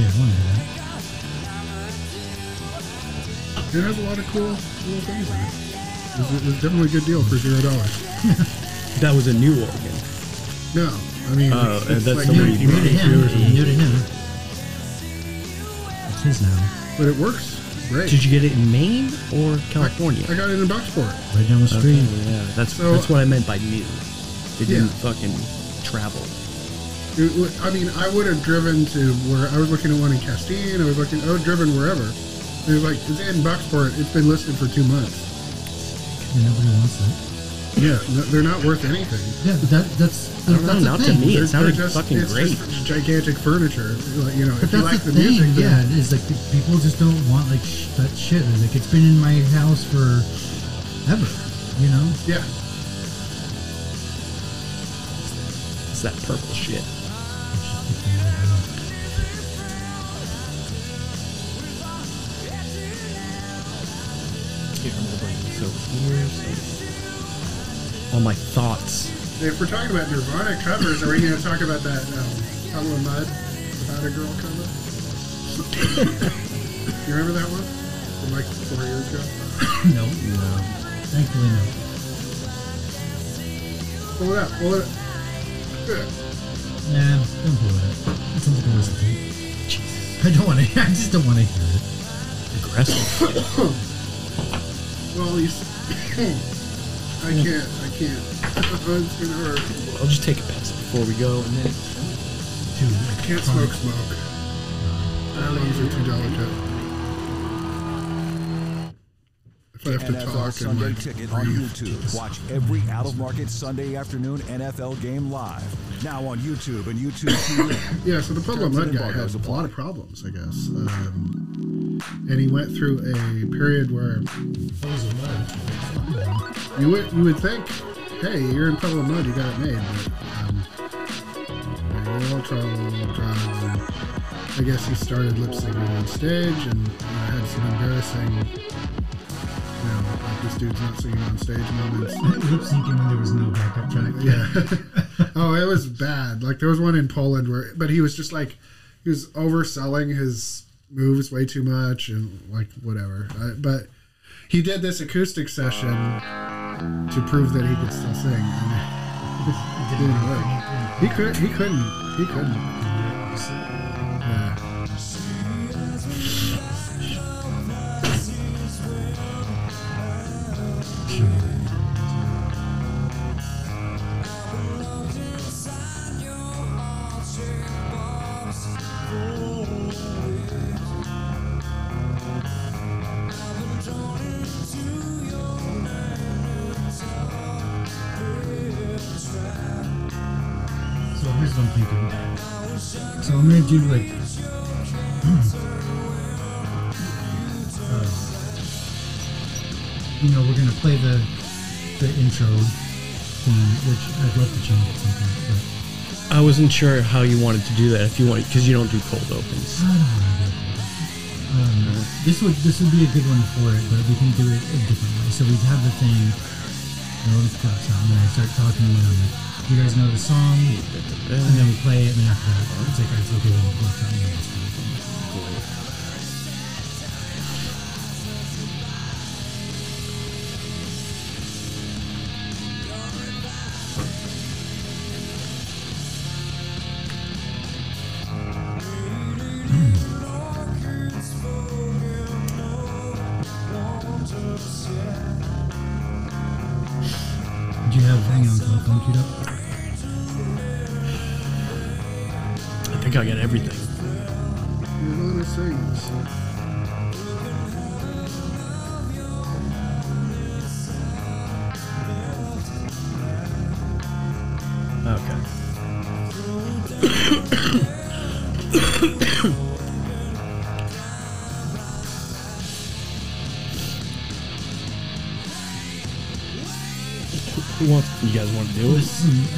Yeah, I want to do that. It has a lot of cool little things in it. It's, it's definitely a good deal for zero dollars. That was a new organ. No, I mean, Oh, it's, uh, it's that's like somebody new, New to him. viewers and- New to him. It's his now. but it works great. Did you get it in Maine or California? I got it in Bucksport. Right down the Okay, street. yeah, that's So- that's what I meant by new. It Yeah. didn't fucking travel. It, I mean, I would have driven to where I was looking at one in Castine. I was looking, I would have driven wherever. It was like it's in Bucksport. It's been listed for two months. And nobody wants that. Yeah, no, they're not worth anything. Yeah, that that's I don't know, that's the not to me. It They're- sounded just, fucking it's great. Just gigantic furniture. Like, you know, But if you like the, the, thing, music, then- yeah. Is like people just don't want like sh- that shit. Like it's been in my house for ever. You know. yeah. It's that purple shit. Here, I'm gonna bring this over here. All my thoughts. If we're talking about Nirvana covers, are we going to talk about that um, Puddle of Mudd about a girl cover? you remember that one from like four years ago? no. No. Thankfully, no. Pull it up. Pull it. Up. Nah, don't pull it up. It sounds like a tape. Jesus. I don't want to. I just don't want to hear it. Aggressive. Well, you. s- I can't. I can't. it's gonna hurt. I'll just take a pass before we go, and then Dude, I can't smoke smoke. Those are two dollar cut. If I have to NFL talk and Sunday like Ticket on. YouTube. Watch every out-of-market Sunday afternoon NFL game live. Now on YouTube and YouTube TV. Yeah, so the problem of Terms guy had embargoes a lot of problems, I guess. Um, and he went through a period where you would you would think, hey, you're in of Mud, you got it made, but um, little trouble, drugs, and I guess he started lip syncing on stage and uh, had some embarrassing, you know, like this dude's not singing on stage moments. lip syncing when there was no backup track. Yeah. oh, it was bad. Like there was one in Poland where, but he was just like, he was overselling his moves way too much and like whatever. Uh, but he did this acoustic session to prove that he could still sing. And it didn't work. He could. He couldn't. He couldn't. Play the the intro theme, which I'd love to change at some point, but I wasn't sure how you wanted to do that. If you want, because you don't do cold opens. I don't want to do. Um, this would this would be a good one for it, but we can do it a different way. So we'd have the thing. You know, it starts out, and then I start talking, and I'm "You guys know the song?" And then we play it, and then after that, it's like, "It's okay." Then we work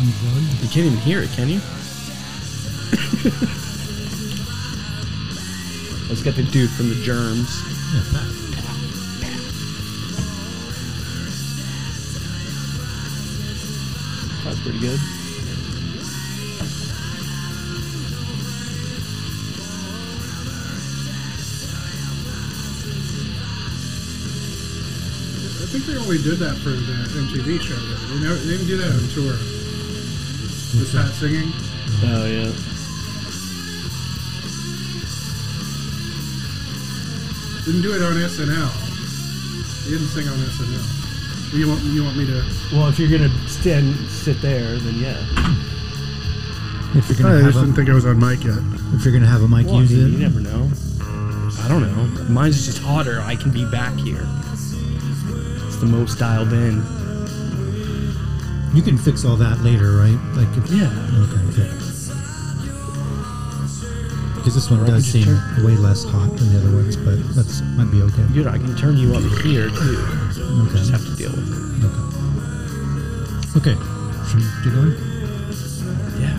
You can't even hear it, can you? Let's get the dude from the germs. That's pretty good. I think they only did that for the MTV show. Though. They, never, they didn't do that on tour. Just Pat singing. Oh yeah. Didn't do it on SNL. He didn't sing on SNL. You want you want me to? Well, if you're gonna stand sit there, then yeah. If you're gonna I have just have didn't think I was on mic yet. if you're gonna have a mic, Well, I use mean, you it. never know. I don't know. Mine's just hotter. I can be back here. It's the most dialed in. You can fix all that later, right? Like, if, Yeah. Okay. Good. Because this one Or does seem just way less hot than the other ones, but that's might be okay. Good. I can turn you up here too. Okay. Just have to deal with it. Okay. Okay. Should we get going? Yeah.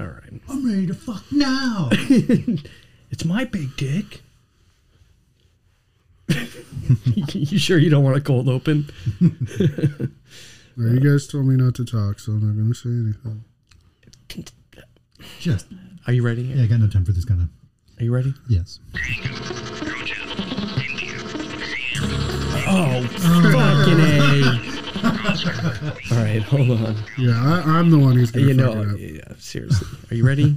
All right. I'm ready to fuck now. It's my big dick. you sure you don't want a cold open? No, you guys told me not to talk, so I'm not going to say anything. Just. Are you ready? Yeah, I got no time for this kind of. Are you ready? Yes. Oh, fucking A. All right, hold on. Yeah, I, I'm the one who's going to You know, it up. yeah, seriously. Are you ready?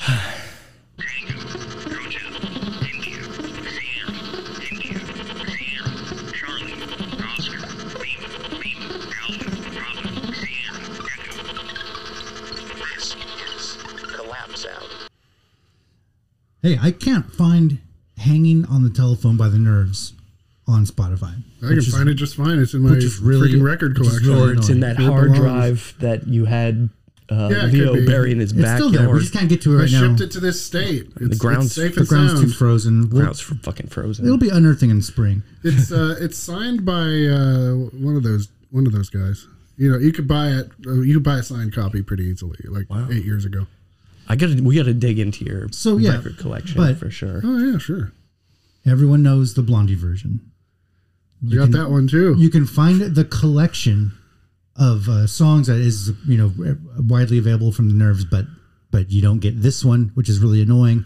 Hey, I can't find "Hanging on the Telephone" by the Nerves on Spotify. I can is- find it just fine. It's in my which really- freaking record collection. really or it's in that It hard belongs. drive that you had uh, Yeah, Leo could be. in his It's still there. We backyard. just can't get to it I right now. shipped it to this state. It's, ground's- it's safe the and ground's too sound. frozen. We'll- Ground's fucking frozen. it'll be unearthing in spring. It's uh, it's signed by uh, one of those one of those guys. You know, you could buy it. Uh, you could buy a signed copy pretty easily, like Wow. eight years ago. I gotta, we gotta dig into your So, yeah, record collection but- for sure. Oh yeah, sure. Everyone knows the Blondie version. You got that one too. You can find the collection of uh, songs that is you know widely available from the Nerves, but but you don't get this one, which is really annoying.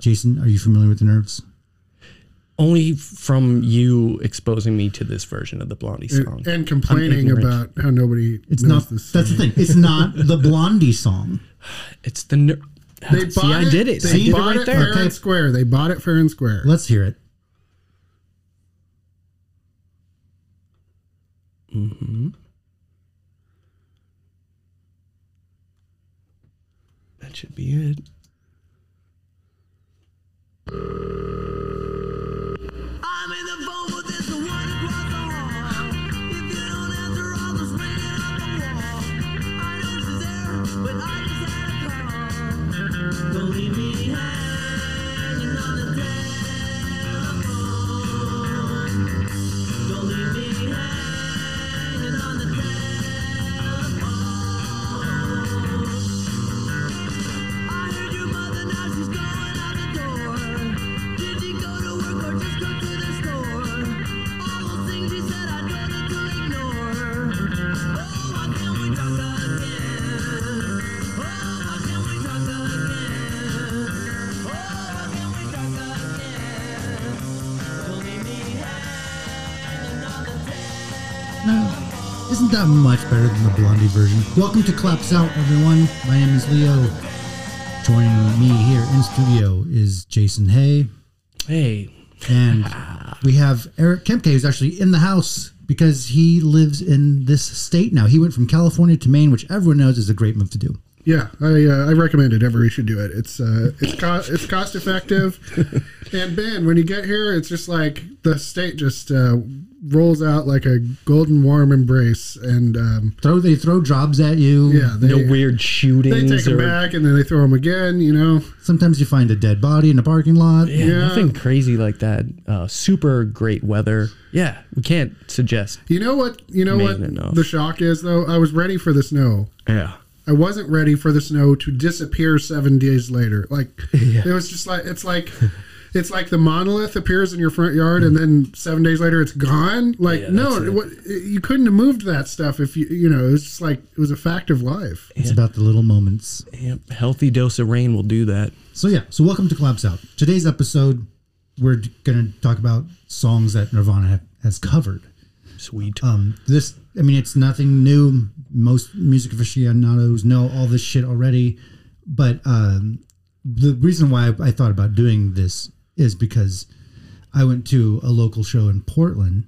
Jason, are you familiar with the Nerves? Only from you exposing me to this version of the Blondie song. and, and complaining about how nobody It's not. this. That's the thing. It's not the Blondie song. It's the ner- They bought see. I it, did it. They I did it right it there. fair Okay. and square. They bought it fair and square. Let's hear it. Mm-hmm. That should be it. I'm No, isn't that much better than the Blondie version? Welcome to Claps Out, everyone. My name is Leo. Joining me here in studio is Jason Hay, Hey, and we have Eric Kempke, who's actually in the house because he lives in this state now. He went from California to Maine, which everyone knows is a great move to do. Yeah, I uh, I recommend it. Everybody should do it. It's uh it's co- it's cost effective, and Ben, when you get here, it's just like the state just uh, rolls out like a golden warm embrace, and um, Throw they throw jobs at you. yeah, they no weird shootings. they shootings take them or back and then they throw them again. You know, Sometimes you find a dead body in a parking lot. yeah, Yeah. nothing crazy like that. Uh, super great weather. Yeah, we can't suggest. you know what you know what enough. the shock is though. I was ready for the snow. Yeah, I wasn't ready for the snow to disappear seven days later. Like it was just like it's like it's like the monolith appears in your front yard and then seven days later it's gone. Like Yeah, no, it. what, you couldn't have moved that stuff if you you know. It's just like it was a fact of life. It's about the little moments. Yep, healthy dose of rain will do that. So yeah, so welcome to Collapse Out. Today's episode, we're going to talk about songs that Nirvana have, has covered. Sweet. Um, this, I mean, it's nothing new. Most music aficionados know all this shit already. But um, the reason why I, I thought about doing this is because I went to a local show in Portland.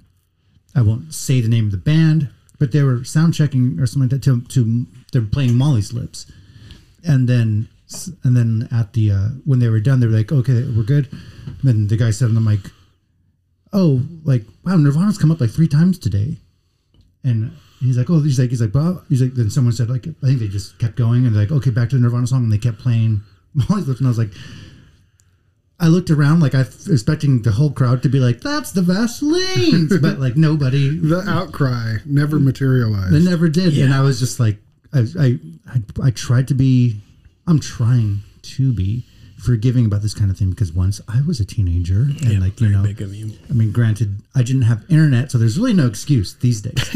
I won't say the name of the band, but they were sound checking or something like that. To, to they're playing Molly's Lips, and then and then at the uh, when they were done, they were like, "Okay, we're good." then the guy said on the mic, "Oh, like wow, Nirvana's come up like three times today," and he's like, "Oh, he's like, he's like, Bob." He's like, then someone said like, I think they just kept going and they're like, "Okay, back to the Nirvana song," and they kept playing Molly's Lips, and I was like. I looked around like I was expecting the whole crowd to be like, "That's the Vaselines," but like nobody, The outcry never mm. materialized. they never did, and I was just like, I, I, I, I tried to be, I'm trying to be forgiving about this kind of thing because once I was a teenager, and like you know, big of you. I mean, granted, I didn't have internet, so there's really no excuse these days.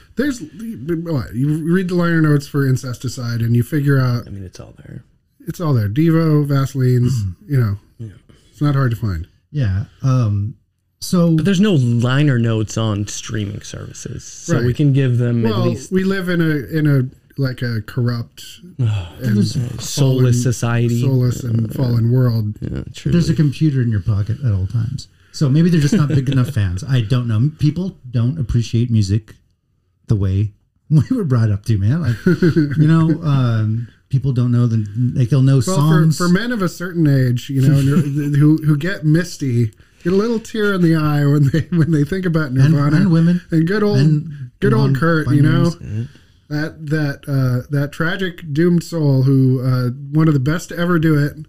There's what you read the liner notes for incesticide and you figure out I mean, it's all there. it's all there. Devo, Vaselines, you know, Yeah. it's not hard to find. yeah. Um. So But there's no liner notes on streaming services, so we can give them at Well, least we live in a in a like a corrupt and soulless fallen- society. soulless and fallen world. Yeah, there's a computer in your pocket at all times. So maybe they're just not big enough fans. I don't know. People don't appreciate music the way we were brought up to, man. Like, you know, um, people don't know the like they'll know Well, songs. for, for men of a certain age, you know, who who get misty, get a little tear in the eye when they when they think about Nirvana and women. and good old and good old Kurt, you know. non-binaries. That that uh, that tragic doomed soul who uh, one of the best to ever do it.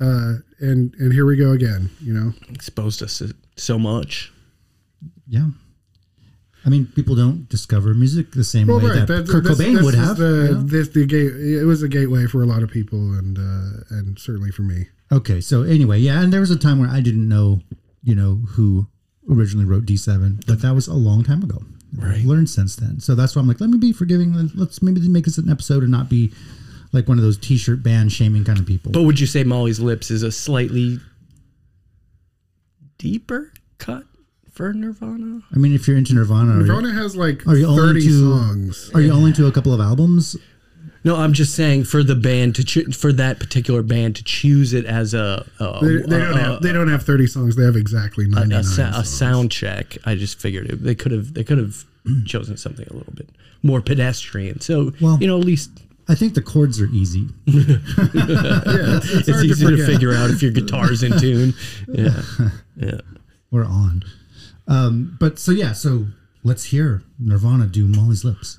Uh, and and here we go again, you know. exposed us so much. Yeah. I mean, people don't discover music the same Well, way right. that That, Kurt this, Cobain this would have. The, you know? this the gate. It was a gateway for a lot of people, and uh, and certainly for me. Okay, so anyway, yeah, and there was a time where I didn't know, you know, who originally wrote D7, but that was a long time ago. Right. Learned since then. So that's why I'm like, let me be forgiving. Let's maybe make this an episode and not be like one of those t-shirt band shaming kind of people. But would you say Molly's Lips is a slightly deeper cut for Nirvana? I mean, if you're into Nirvana, are you, Nirvana has like are you only thirty into songs. are you only into a couple of albums? No, I'm just saying for the band to choo- for that particular band to choose it as a a, They, they don't a- have they don't have thirty songs. They have exactly ninety a, nine. sa- a sound check. I just figured it, they could have they could have chosen something a little bit more pedestrian. So Well- you know, at least I think the chords are easy. yeah, it's, it's, it's easy to, forget. figure out if your guitar's in tune. Yeah, yeah. We're on. Um, but so yeah, so let's hear Nirvana do Molly's Lips.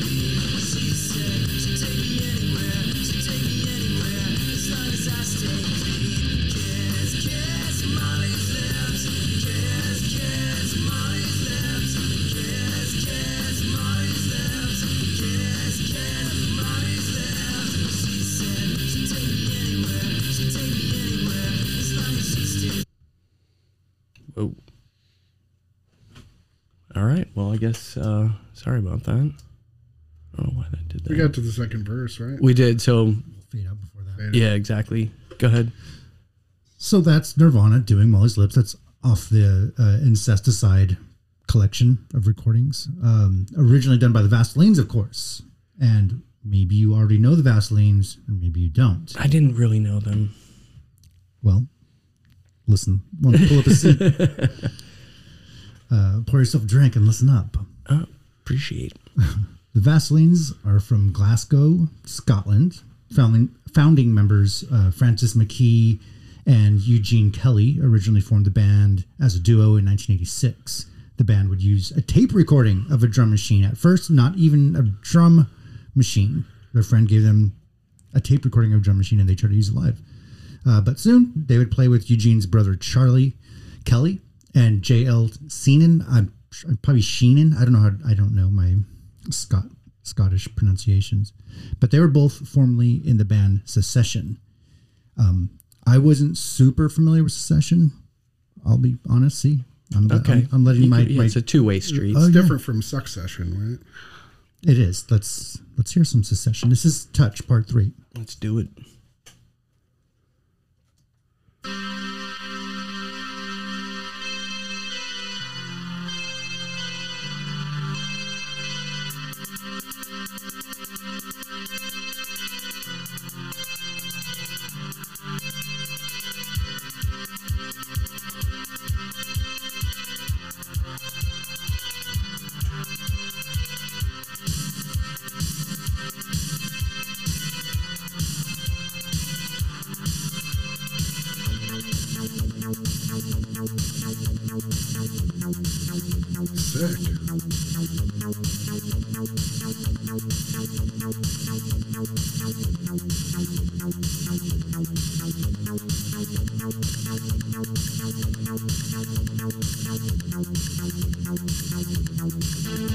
guess. Uh, sorry about that. I don't know why that did that. We got to the second verse, right? We did. So Fade out before that. yeah, exactly. Go ahead. So that's Nirvana doing Molly's Lips. That's off the uh, Incesticide collection of recordings, um, originally done by the Vaselines, of course. And maybe you already know the Vaselines, or maybe you don't. I didn't really know them. Well, listen. Well, pull up a seat. Uh, pour yourself a drink and listen up. Oh, appreciate. The Vaselines are from Glasgow, Scotland. Founding, founding members uh, Frances McKee and Eugene Kelly originally formed the band as a duo in 1986. The band would use a tape recording of a drum machine at first, not even a drum machine. Their friend gave them a tape recording of a Drum Machine and they tried to use it live. Uh, but soon they would play with Eugene's brother Charlie Kelly and J.L. Seenan. I'm, I'm probably Sheenan. I don't know how. I don't know my Scott Scottish pronunciations, but they were both formerly in the band Secession. Um, I wasn't super familiar with Secession. I'll be honest. See, I'm, Okay. I'm, I'm letting You my, could- yeah, my it's a two way street. Oh, It's yeah. different from Succession, right? It is. Let's let's hear some Secession. This is Touch Part Three. Let's do it. Thank you.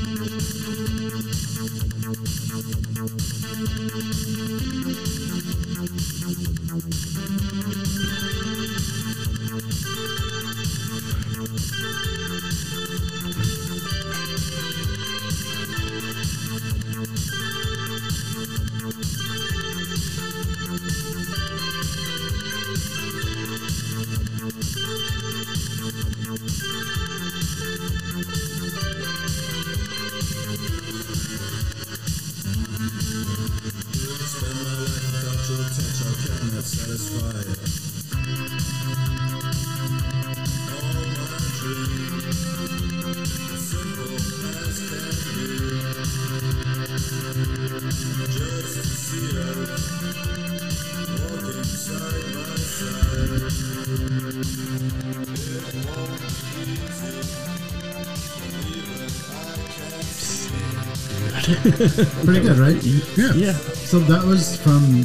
Pretty good, right? Yeah. Yeah. So that was from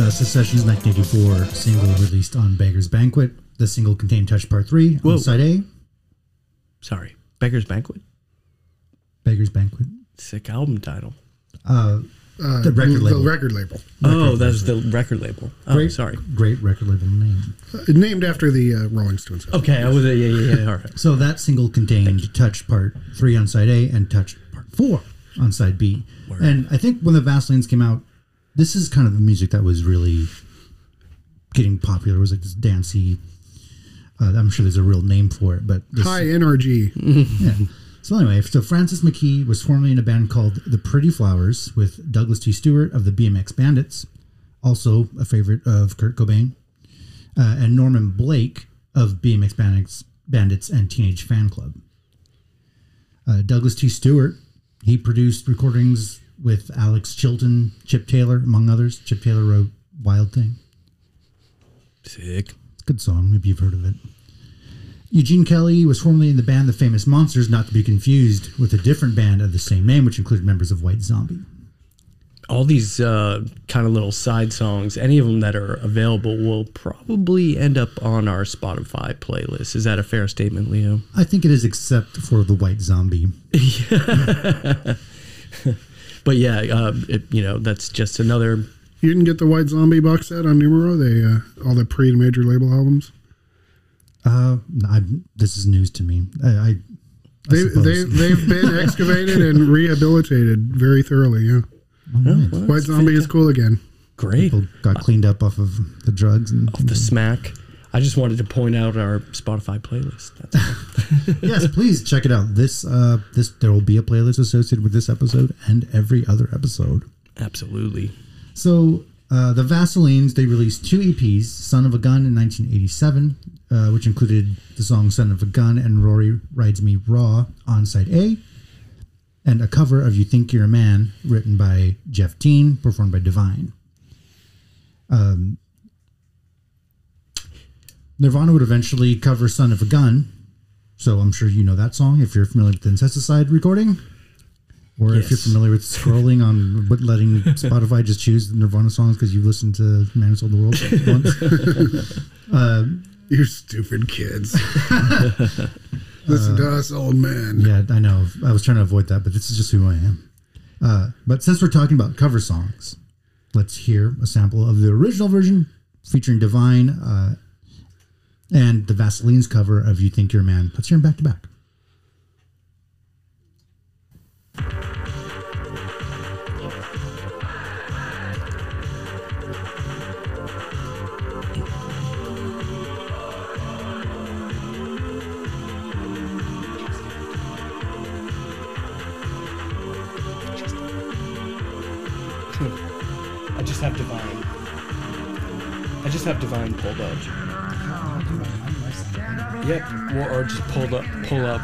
uh, Secession's 1984 single released on Beggar's Banquet. The single contained Touch Part 3 Whoa. on side A. Sorry. Beggar's Banquet. Beggar's Banquet. Sick album title. Uh, Uh, The record label. The record label. oh, that's the record label. Oh, great, sorry. Great record label name. Uh, named after the uh, Rolling Stones. Okay, I was yeah, yeah, yeah. All right. So that single contained Touch Part 3 on side A and Touch Part 4 on side B. Word. And I think when the Vaselines came out, this is kind of the music that was really getting popular. It was like this dancey. Uh, I'm sure there's a real name for it, but this, High energy. Yeah. So anyway, so Frances McKee was formerly in a band called The Pretty Flowers with Douglas T. Stewart of the BMX Bandits, also a favorite of Kurt Cobain, uh, and Norman Blake of BMX Bandits, Bandits and Teenage Fanclub. Uh, Douglas T. Stewart, he produced recordings with Alex Chilton, Chip Taylor, among others. Chip Taylor wrote Wild Thing. Sick. It's a good song. Maybe you've heard of it. Eugene Kelly was formerly in the band The Famous Monsters, not to be confused with a different band of the same name, which included members of White Zombie. All these uh, kind of little side songs, any of them that are available, will probably end up on our Spotify playlist. Is that a fair statement, Leo? I think it is, except for the White Zombie. But yeah, uh, it, you know, that's just another. You didn't get the White Zombie box set on Numero? They uh, all the pre and major label albums. Uh, I, this is news to me. I, I, I they, they they've been excavated and rehabilitated very thoroughly. Yeah, All right. Well, White that's Zombie is cool again. Great. People got cleaned up off of the drugs and The smack. I just wanted to point out our Spotify playlist. That's yes, please check it out. This uh, this there will be a playlist associated with this episode and every other episode. Absolutely. So uh, the Vaselines they released two EPs: "Son of a Gun" in 1987, uh, which included the song "Son of a Gun" and "Rory Rides Me Raw" on side A, and a cover of "You Think You're a Man" written by Geoff Deane, performed by Divine. Um, Nirvana would eventually cover "Son of a Gun," so I'm sure you know that song if you're familiar with the Incesticide recording. Or if you're familiar with scrolling on but letting Spotify just choose Nirvana songs because you've listened to Man Who Sold the World once. You stupid kids. Listen to us, old man. Yeah, I know. I was trying to avoid that, but this is just who I am. Uh, but since we're talking about cover songs, let's hear a sample of the original version featuring Divine uh, and the Vaseline's cover of You Think You're a Man. Let's hear them back to back. Just have divine. I just have divine pulled up. Yep. Or, or just pulled up. Pull up.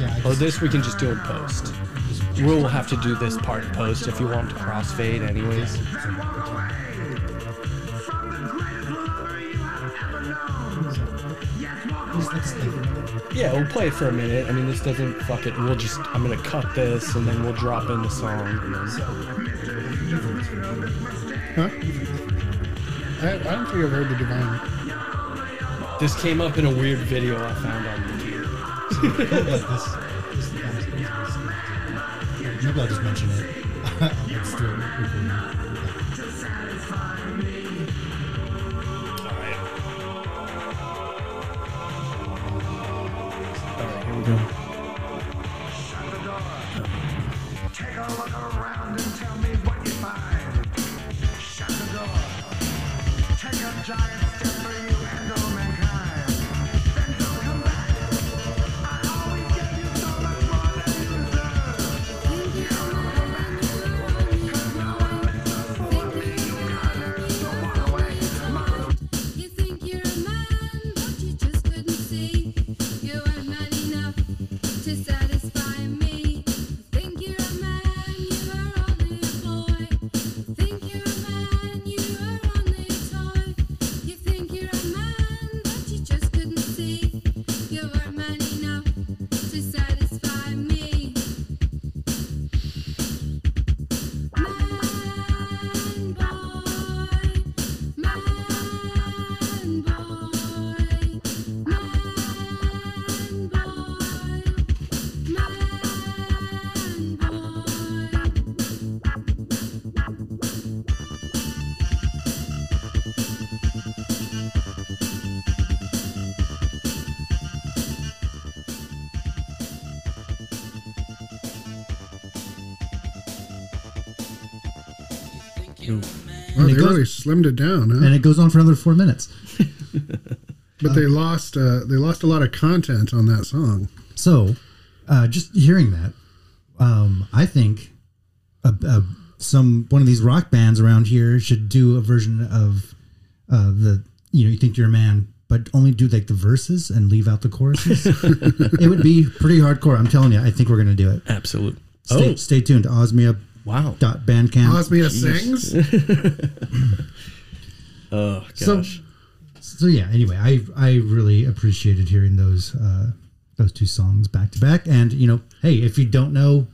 Yeah, Or oh, this we can just do in post. We'll have to do this part in post if you want to crossfade, anyways. Yeah, we'll play it for a minute. I mean, this doesn't fuck it. We'll just I'm gonna cut this and then we'll drop in the song. And then, Huh? I, I don't think I've heard the Divine. this came up in a weird video I found on YouTube. Maybe I'll just mention it. Let's do it. Alright, here we go. Giant they goes- really slimmed it down, huh? And it goes on for another four minutes. but they lost uh, they lost a lot of content on that song. So, uh, just hearing that, um, I think a, a, some one of these rock bands around here should do a version of uh, the you know you think you're a man, but only do like the verses and leave out the choruses. it would be pretty hardcore. I'm telling you. I think we're gonna do it. Absolutely. Stay, Oh, stay tuned to Osmia wow. dot bandcamp. Osmia sings. Oh, So- gosh. so so yeah anyway i i really appreciated hearing those uh those two songs back to back and you know hey if you don't know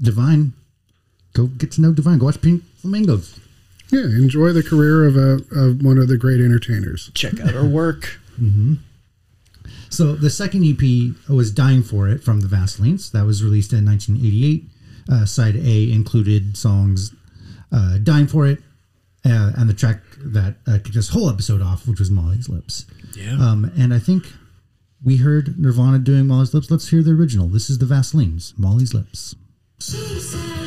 divine go get to know divine go watch pink flamingos Yeah, enjoy the career of a of one of the great entertainers. Check out her work. so the second ep was dying for it from the vaselines that was released in 1988 uh, side a included songs uh, dying for it uh, and the track that uh, kicked this whole episode off which was molly's lips Yeah. Um, and I think we heard Nirvana doing Molly's Lips. Let's hear the original. This is the Vaselines, Molly's Lips. She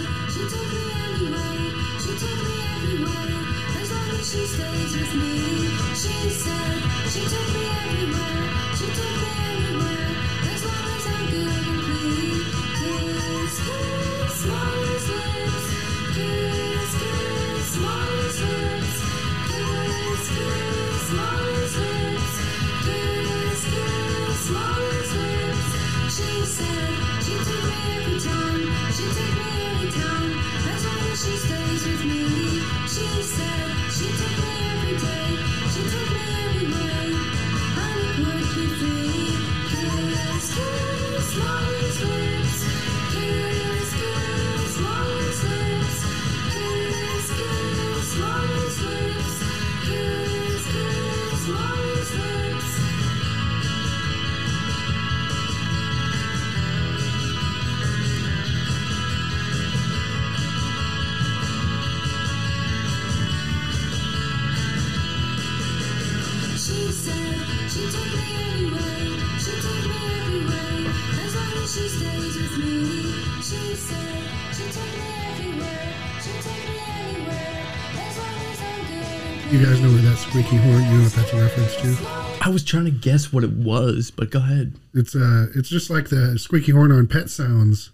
where that horn? You know what that's a reference to? I was trying to guess what it was, but go ahead. It's uh, it's just like the squeaky horn on Pet Sounds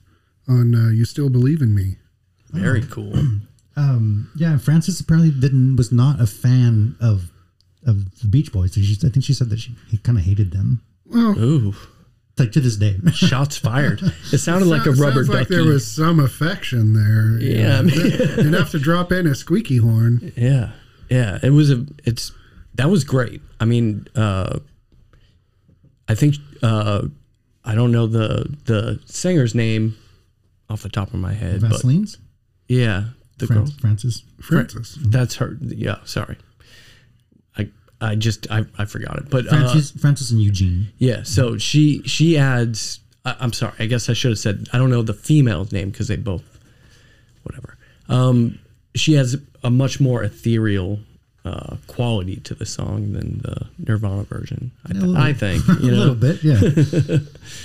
on uh, "You Still Believe in Me." Very cool. Um, yeah, Frances apparently didn't was not a fan of of the Beach Boys. She, I think she said that she kind of hated them, Well, Ooh, like to this day. shots fired. It sounded like a sounds rubber like there was some affection there. you Yeah, I know. mean- enough to drop in a squeaky horn. Yeah, yeah. It was a. It's that was great. I mean, uh, I think uh, I don't know the the singer's name off the top of my head, but Vaseline's yeah, the Fran- girl. Frances. Francis. That's her. Yeah, sorry. I I just I, I forgot it, but uh, Frances, Frances and Eugene. yeah. So she she adds. I, I'm sorry. I guess I should have said I don't know the female's name because they both whatever. Um, she has a much more ethereal uh, quality to the song than the Nirvana version. I, th- I think a little bit, yeah.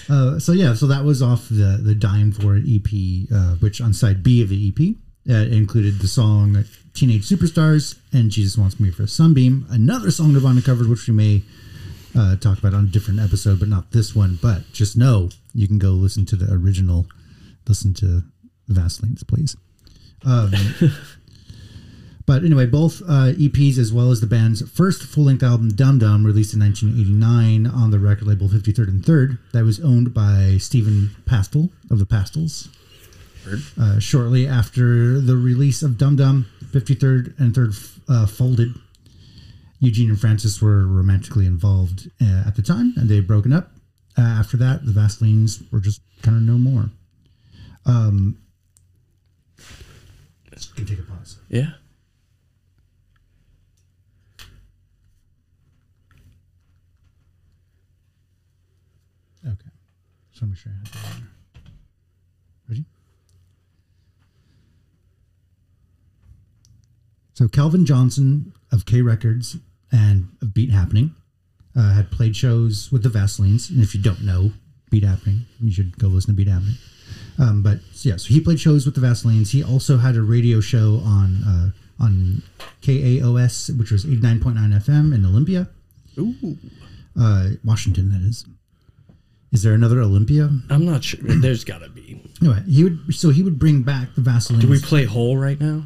uh, so yeah, so that was off the the Dying for It EP, uh, which on side B of the EP uh, included the song "Teenage Superstars" and "Jesus Wants Me for a Sunbeam." Another song Nirvana covered, which we may uh, talk about on a different episode, but not this one. But just know you can go listen to the original, listen to Vaseline's, please. Um, But anyway, both uh, EPs as well as the band's first full-length album "Dum Dum," released in 1989 on the record label 53rd and Third, that was owned by Stephen Pastel of the Pastels. Uh, shortly after the release of Dum Dum, 53rd and Third uh, folded. Eugene and Frances were romantically involved uh, at the time, and they had broken up. Uh, after that, the Vaselines were just kind of no more. Um, can take a pause. Yeah. Okay. Just want to make sure I had that in there. Ready? So Calvin Johnson of K Records and of Beat Happening uh, had played shows with the Vaselines. And if you don't know Beat Happening, you should go listen to Beat Happening. Um, but yeah, so he played shows with the Vaselines. He also had a radio show on uh, on KAOS, which was 89.9 FM in Olympia, Ooh. uh, Washington, that is. Is there another Olympia? I'm not sure. There's got to be. Anyway, he would so he would bring back the Vaseline. Do we play Hole right now?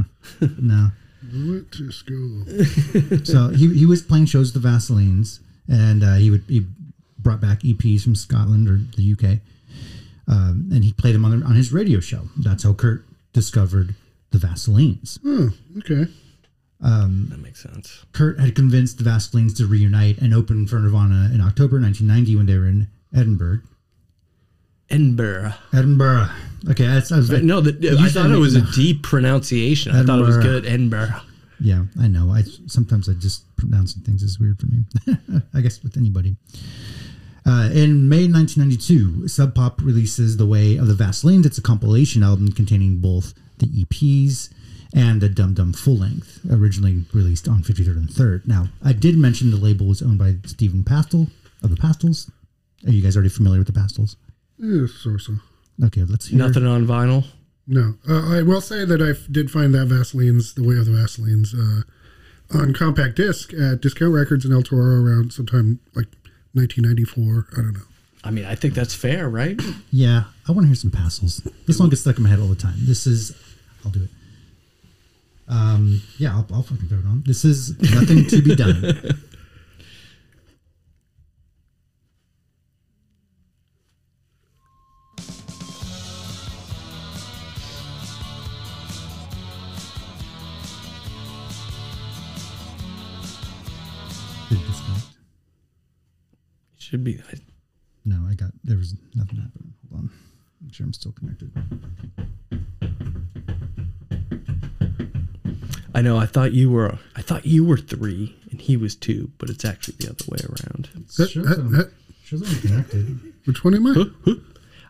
no. Went to school. So he, he was playing shows with the Vaselines, and uh, he would he brought back EPs from Scotland or the UK, um, and he played them on on his radio show. That's how Kurt discovered the Vaselines. Oh, okay. That makes sense. Kurt had convinced the Vaselines to reunite and open for Nirvana in October 1990 when they were in Edinburgh. Edinburgh. Edinburgh. Okay, that's, I was no, the, I thought it was a deep pronunciation. I thought it was good. Edinburgh. Yeah, I know. I sometimes I just pronouncing things is weird for me. I guess with anybody. Uh, in May 1992, Sub Pop releases "The Way of the Vaselines." It's a compilation album containing both the EPs and the Dum Dum full length, originally released on 53rd and 3rd. Now, I did mention the label was owned by Stephen Pastel of the Pastels. Are you guys already familiar with the Pastels? Yeah, so so. Okay, let's hear. Nothing on vinyl. No, uh, I will say that I f- did find that Vaseline's, the way of the Vaseline's, uh, on compact disc at Discount Records in El Toro around sometime like 1994. I don't know. I mean, I think that's fair, right? Yeah, I want to hear some Pastels. This song gets stuck in my head all the time. This is, I'll do it. Um, yeah, I'll, I'll fucking throw it on. This is nothing to be done. Should be. I, No, I got there was nothing happening. Hold on. Make sure I'm still connected. I know. I thought you were. I thought you were three and he was two, but it's actually the other way around. Huh, Shows huh, I'm, huh. shows I'm connected. Which one am I?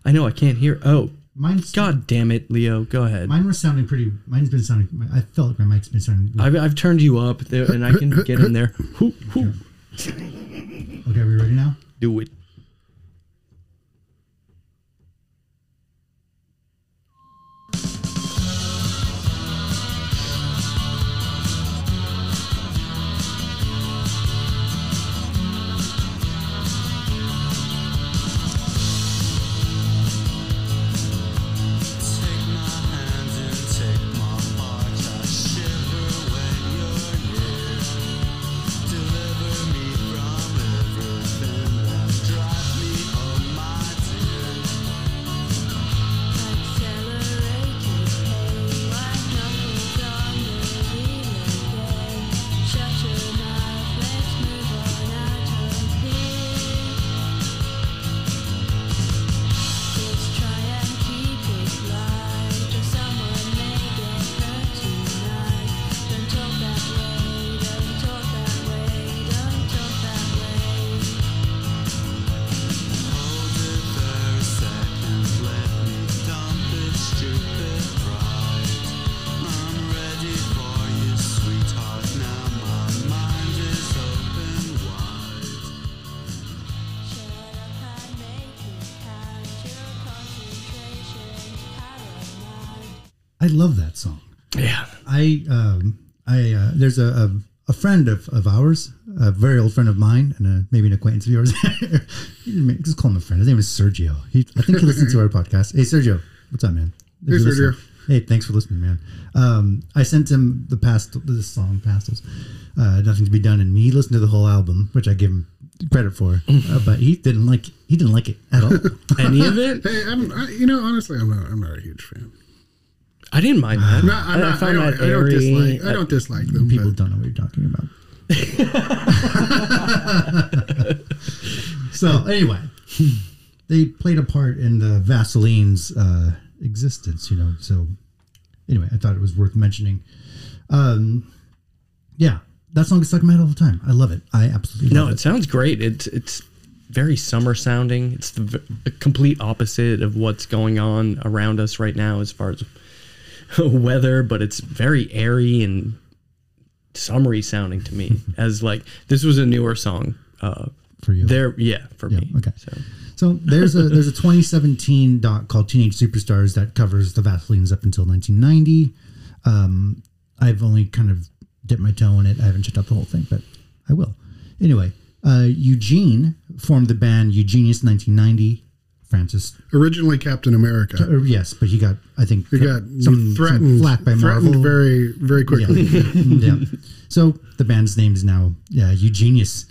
I know. I can't hear. Oh, Mine's God damn it, Leo. Go ahead. Mine was sounding pretty. Mine's been sounding. I felt like my mic's been sounding. I've, I've turned you up there, and I can get in there. Hoo, hoo. Okay, are we ready now? Do it. Friend of, of ours, a very old friend of mine, and a, maybe an acquaintance of yours. Just call him a friend. His name is Sergio. He I think he listens to our podcast. Hey Sergio, what's up, man? Hey, Sergio. Hey, thanks for listening, man. Um, I sent him the past this song, Pastels, uh, Nothing to Be Done, and he listened to the whole album, which I give him credit for. uh, but he didn't like he didn't like it at all. Any of it? Hey, I'm, I, you know, honestly, I'm not, I'm not a huge fan. I didn't mind that. I'm not, I'm I, I not, I, found don't, that I don't dislike, I don't dislike them. People but don't know what you're talking about. so anyway, they played a part in the Vaseline's uh, existence, you know. So anyway, I thought it was worth mentioning. Um, yeah, that song is stuck in my head all the time. I love it. I absolutely love it. No, love it sounds great. It's it's very summer sounding. It's the, v- the complete opposite of what's going on around us right now as far as weather, but it's very airy and summery sounding to me. as like this was a newer song. Uh, for you. there, yeah, for Yeah, me. okay. So So there's a there's a 2017 doc called Teenage Superstars that covers the Vaselines up until 1990. Um, I've only kind of dipped my toe in it. I haven't checked out the whole thing, but I will. Anyway, uh, Eugene formed the band Eugenius 1990. Frances, originally Captain America, or yes, but he got I think he got some, threatened, flack by threatened Marvel. very, very yeah. quickly. yeah. So the band's name is now yeah, Eugenius.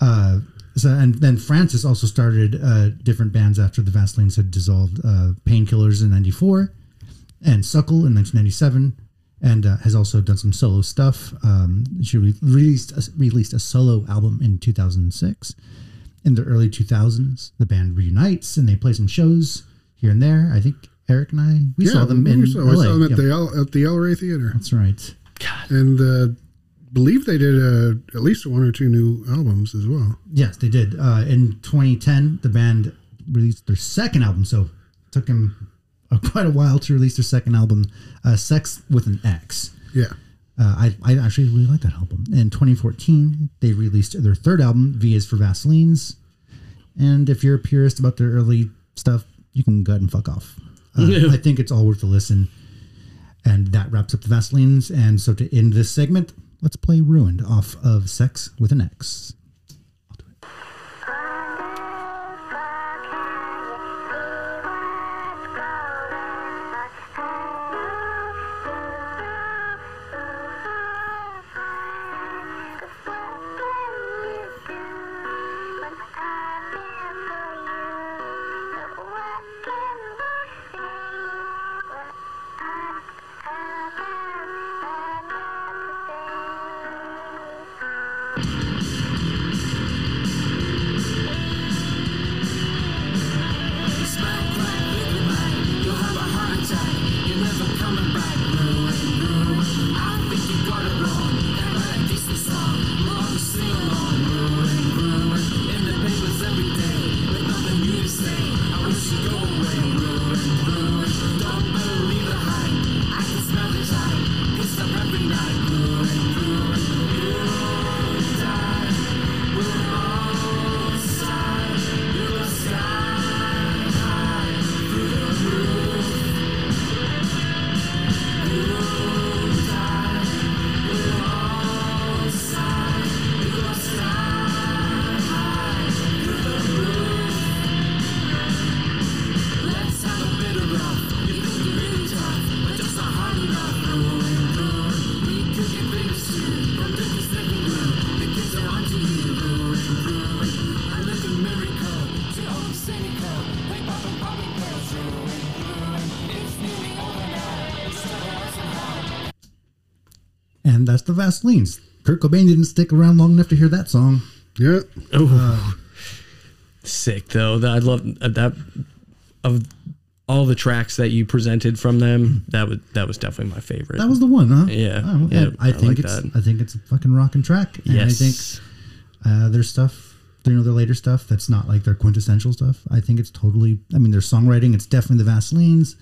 Uh, so, and then Frances also started uh, different bands after the Vaselines had dissolved. Uh, Painkillers in '94 and Suckle in 1997, and uh, has also done some solo stuff. Um, she re- released a, released a solo album in 2006. In the early 2000s, the band reunites and they play some shows here and there. I think Eric and I we saw them in we saw, LA. we saw them at Yeah, the El, at the El Rey Theater, that's right. and uh, believe they did uh, at least one or two new albums as well. Yes, they did. Uh, in 2010, the band released their second album, so it took them uh, quite a while to release their second album, uh, "Sex with an X." Yeah, Uh, I, I actually really like that album. In 2014, they released their third album, "V is for Vaselines." And if you're a purist about their early stuff, you can go ahead and fuck off. Uh, I think it's all worth a listen. And that wraps up the Vaselines. And so to end this segment, let's play "Ruined" off of "Sex with an X." Vaselines. Kurt Cobain didn't stick around long enough to hear that song. yeah. Oh, sick though. That I love uh, that of all the tracks that you presented from them. That was that was definitely my favorite. That was the one, huh? Yeah. Oh, Yeah, I, I think like it's that. I think it's a fucking rocking track. And yes. I think uh, their stuff, you know, their later stuff that's not like their quintessential stuff. I think it's totally. I mean, their songwriting, it's definitely the Vaselines.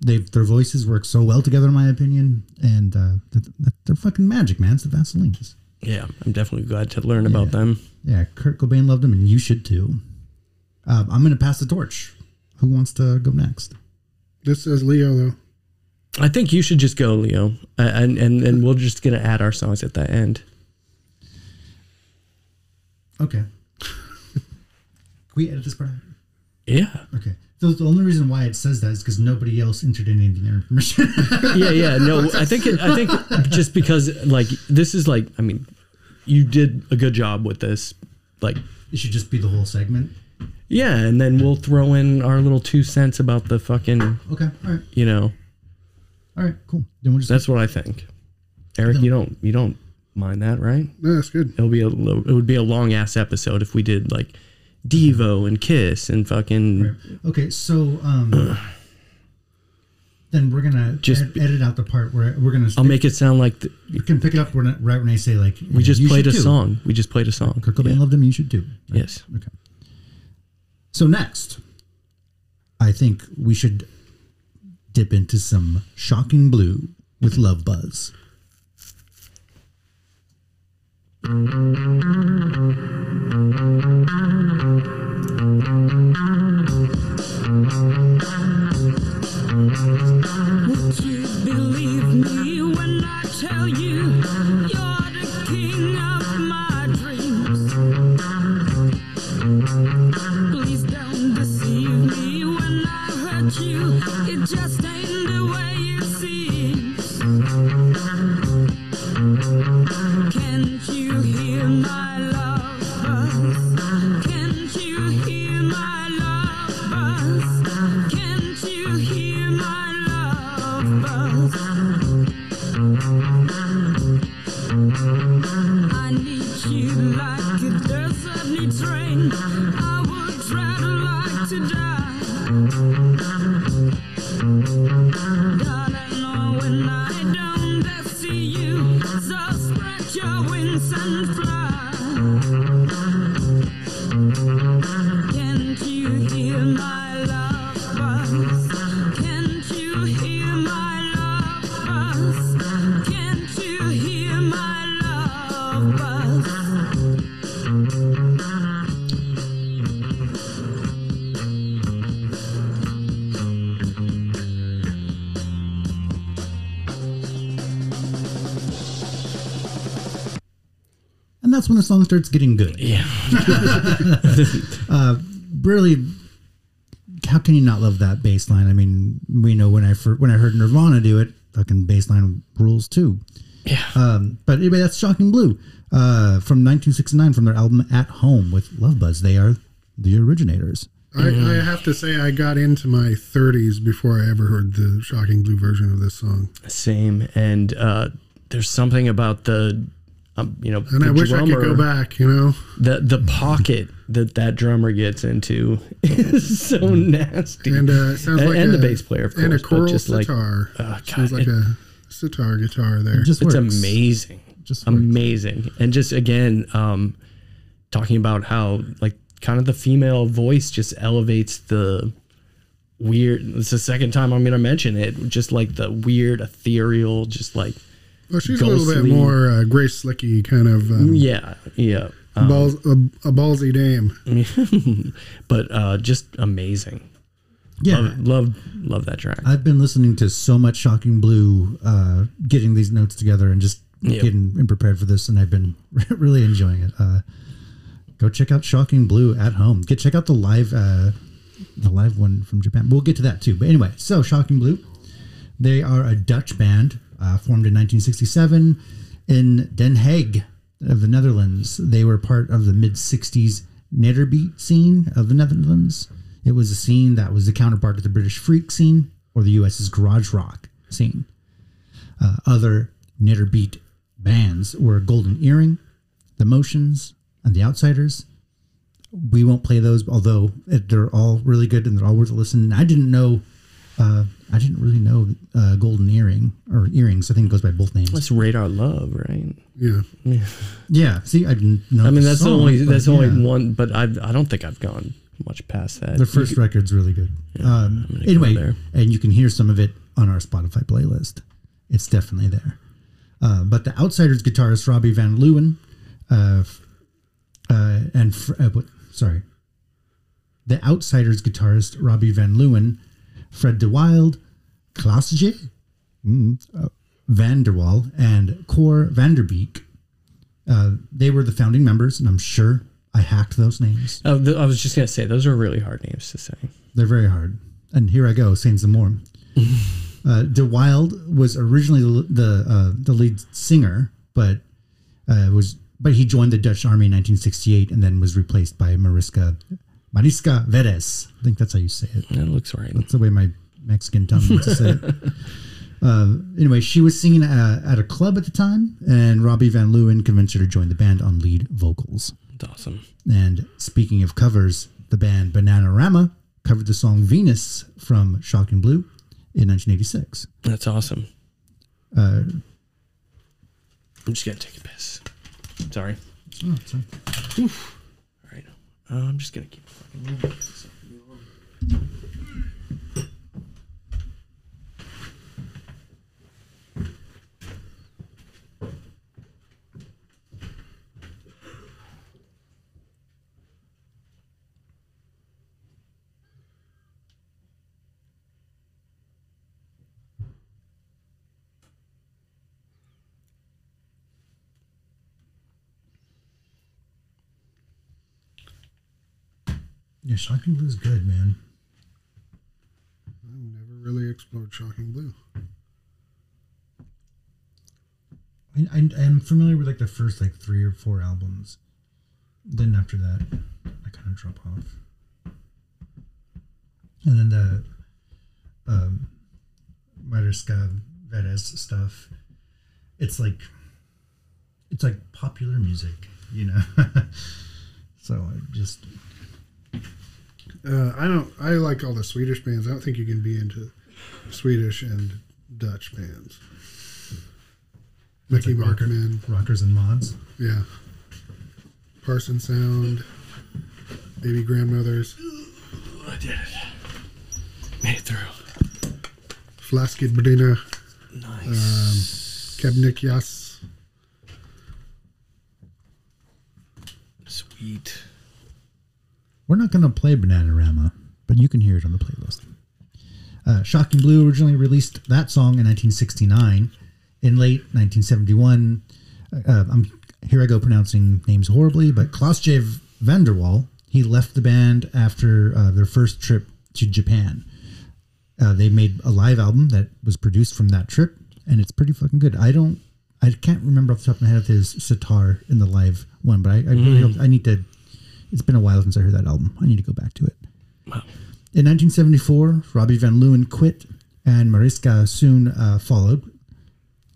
They their voices work so well together, in my opinion, and uh, that, that, they're fucking magic, man. It's the Vaselines. yeah, I'm definitely glad to learn about them. Yeah, Kurt Cobain loved them, and you should too. Uh, I'm gonna pass the torch. Who wants to go next? This is Leo though. I think you should just go, Leo, Uh, and and and we're just gonna add our songs at the end. Okay. Can we edit this part? Yeah, Okay. So the only reason why it says that is because nobody else entered in any information. yeah, yeah. No, I think it, I think just because like this is like I mean, you did a good job with this, like it should just be the whole segment. yeah, and then we'll throw in our little two cents about the fucking Okay. All right. you know. All right. Cool. Then we'll just. That's what I think. Eric, you don't you don't mind that, right? No, that's good. It'll be a lo- it would be a long ass episode if we did like Devo and Kiss and fucking Okay. So um. then we're gonna Just- just edit out the part where we're gonna. I'll make it sound like th- You can pick it up when, right when I say like we just you played a too. song. We just played a song. Kurt Cobain Yeah. loved him. You should too. Right? Yes. Okay. So next, I think we should dip into some shocking blue with Love Buzz. Would you believe me when I tell you when the song starts getting good. Yeah. uh, Really, how can you not love that bass line? I mean, we know when I fir- when I heard Nirvana do it, fucking bass line rules too. Yeah. Um, but anyway, that's Shocking Blue uh, from 1969 from their album At Home with Love Buzz. They are the originators. I, I have to say, I got into my 30s before I ever heard the Shocking Blue version of this song. Same. And uh, there's something about the, um, you know, And the I wish I could go back, you know? The the pocket that that drummer gets into is so nasty. And uh, sounds and, like and a, the bass player, of course, and a but choral just like sitar. Oh, sounds God, like it- a sitar guitar there. It just it's works. amazing Just works. amazing and just again um talking about how like kind of the female voice just elevates the weird it's the second time i'm gonna mention it just like the weird ethereal just like well, she's a little bit more uh, Grace Slicky kind of um, yeah yeah um, balls, a, a ballsy dame. but uh just amazing Yeah. love love love that track I've been listening to so much Shocking Blue, uh, getting these notes together and just Yep. getting and prepared for this, and I've been really enjoying it. Uh, go check out Shocking Blue at home. Get check out the live, uh, the live one from Japan. We'll get to that too. But anyway, so Shocking Blue, they are a Dutch band uh, formed in 1967 in Den Haag of the Netherlands. They were part of the mid 60s Nederbeat scene of the Netherlands. It was a scene that was the counterpart to the British freak scene or the US's garage rock scene. Uh, other Nederbeat bands were Golden Earring, The Motions, and The Outsiders. We won't play those, although they're all really good and they're all worth a listen. I didn't know, uh, I didn't really know uh, Golden Earring or Earrings. I think it goes by both names. that's radar love right Yeah. Yeah, see, I didn't know. i mean that's the song, only that's yeah. only one but i i don't think i've gone much past that The first record's really good. um, gonna go anyway, and you can hear some of it on our Spotify playlist. It's definitely there. Uh, but the Outsiders guitarist Robbie Van Leeuwen, uh, uh, and fr- uh, what, sorry, the Outsiders guitarist Robbie Van Leeuwen, Fred De Wilde, Klaas J, Van der Wal and Cor Vanderbeek. Uh, they were the founding members, and I'm sure I hacked those names. Oh, th- I was just gonna say those are really hard names to say. They're very hard. And here I go saying some more. uh, De Wilde was originally the the, uh, the lead singer, but uh, was but he joined the Dutch army in 1968 and then was replaced by Mariska Mariska Veres. I think that's how you say it. That looks right. That's the way my Mexican tongue to say it. Uh, anyway, she was singing uh, at a club at the time, and Robbie Van Leeuwen convinced her to join the band on lead vocals. That's awesome. And speaking of covers, the band Bananarama covered the song Venus from Shocking Blue in 1986. That's awesome. Uh, I'm just gonna take a piss. Sorry. oh, sorry. All right. Uh, I'm just gonna keep fucking moving. Yeah, Shocking Blue is good, man. I've never really explored Shocking Blue. I, I, I'm familiar with like the first like three or four albums. Then after that, I kind of drop off. And then the um, Mariska Veres stuff, it's like it's like popular music, you know. so I just Uh, I don't. I like all the Swedish bands. I don't think you can be into Swedish and Dutch bands. Mickey like rocker- rockers and mods. yeah. Parson Sound, Baby Grandmothers, I did it. Made it through. Flasket Brinner, Nice. Kebnik Yas. Sweet. We're not going to play Bananarama, but you can hear it on the playlist. Uh, Shocking Blue originally released that song in 1969. In late 1971, uh, I'm here I go pronouncing names horribly, but Klaus J. Vanderwall, he left the band after uh, their first trip to Japan. Uh, they made a live album that was produced from that trip, and it's pretty fucking good. I don't, I can't remember off the top of my head if there's sitar in the live one, but I, I really hope I need to. It's been a while since I heard that album. I need to go back to it. Wow. In 1974, Robbie Van Leeuwen quit, and Mariska soon uh, followed.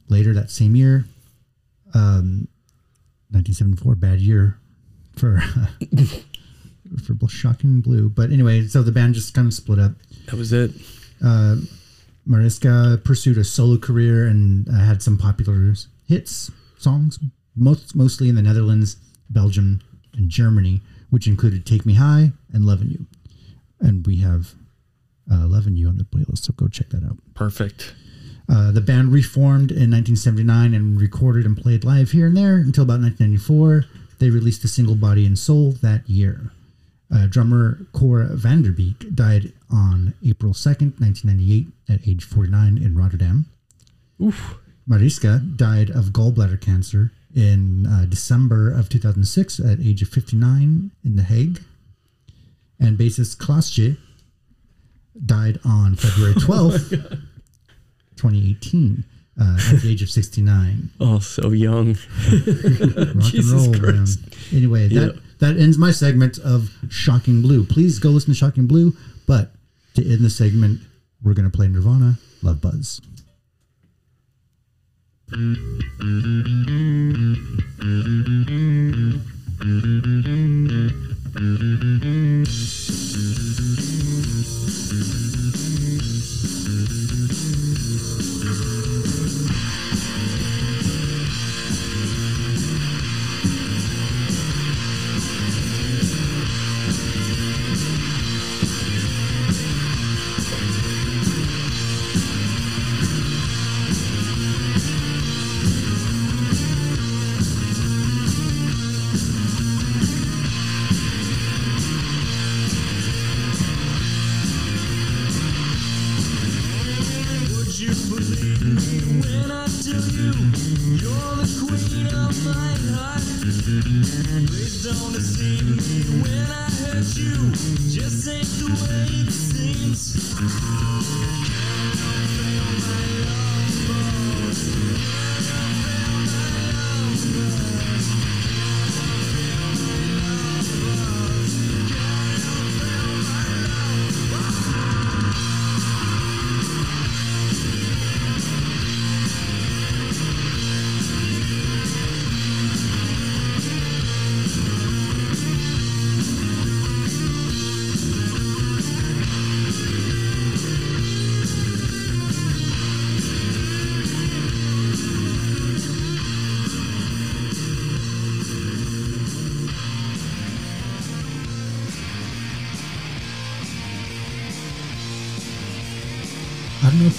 Later that same year, um, 1974, bad year for for Shocking Blue. But anyway, so the band just kind of split up. That was it. Mariska pursued a solo career and uh, had some popular hits songs, most mostly in the Netherlands, Belgium, and Germany, which included "Take Me High" and Loving You." And we have uh, "Lovin' You" on the playlist, so go check that out. Perfect. Uh, the band reformed in 1979 and recorded and played live here and there until about 1994. They released the single "Body and Soul" that year. Uh, drummer Cora Vanderbeek died on April 2nd, 1998, at age 49 in Rotterdam. Oof. Mariska died of gallbladder cancer in uh, December of 2006 at age of 59 in The Hague. And bassist Klaasje died on February 12th, 2018, uh, at the age of 69. Oh, so young. Rock Jesus and roll, Christ. man. Anyway, that Yeah. that ends my segment of Shocking Blue. Please go listen to Shocking Blue. But to end the segment, we're going to play Nirvana, Love Buzz. Thank you.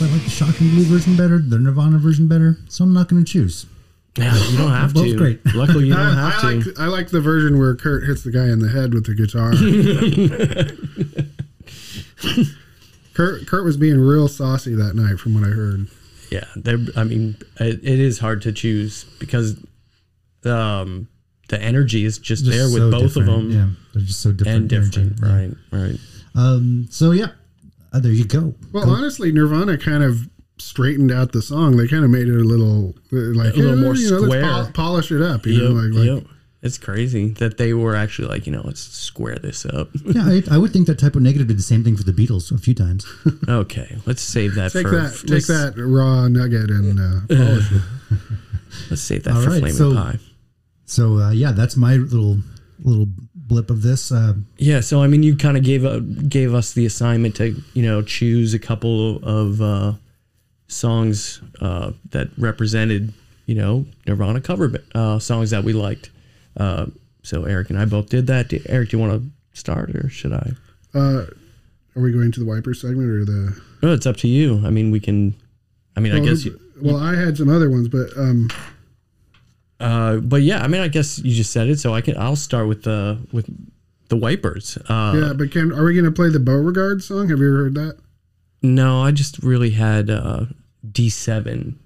I if I like the Shocking Blue version better, the Nirvana version better, so I'm not going to choose. Yeah, you don't have Both to. great. Luckily, you don't I, have I to. like I like the version where Kurt hits the guy in the head with the guitar. Kurt Kurt was being real saucy that night, from what I heard. Yeah, there. I mean, it, it is hard to choose because um, the energy is just, Just there with so both of them Yeah, they're just so different. and different. energy. Right, right. Um. So yeah, uh, there you go. Well, honestly, Nirvana kind of straightened out the song. They kind of made it a little uh, like A little eh, more you know, let's square. pol- polish it up. You Yep, know, like, like yep. It's crazy that they were actually like, you know, let's square this up. Yeah, I, I would think that type of negative did the same thing for the Beatles a few times. okay, let's save that take for that, take that raw nugget and uh, polish it. Let's save that All for right, Flaming so- Pie. So uh, yeah, that's my little little blip of this. Uh, Yeah, so I mean, you kind of gave a, gave us the assignment to you know choose a couple of uh, songs uh, that represented you know Nirvana cover uh, songs that we liked. Uh, so Eric and I both did that. Eric, do you want to start or should I? Uh, are we going to the wiper segment or the? Oh, it's up to you. I mean, we can. I mean, I guess. You, well, I had some other ones, but um, uh, but yeah, I mean, I guess you just said it, so I can. I'll start with the with the wipers. Uh, yeah. But can are we going to play the Beauregard song? Have you ever heard that? No, I just really had uh, D seven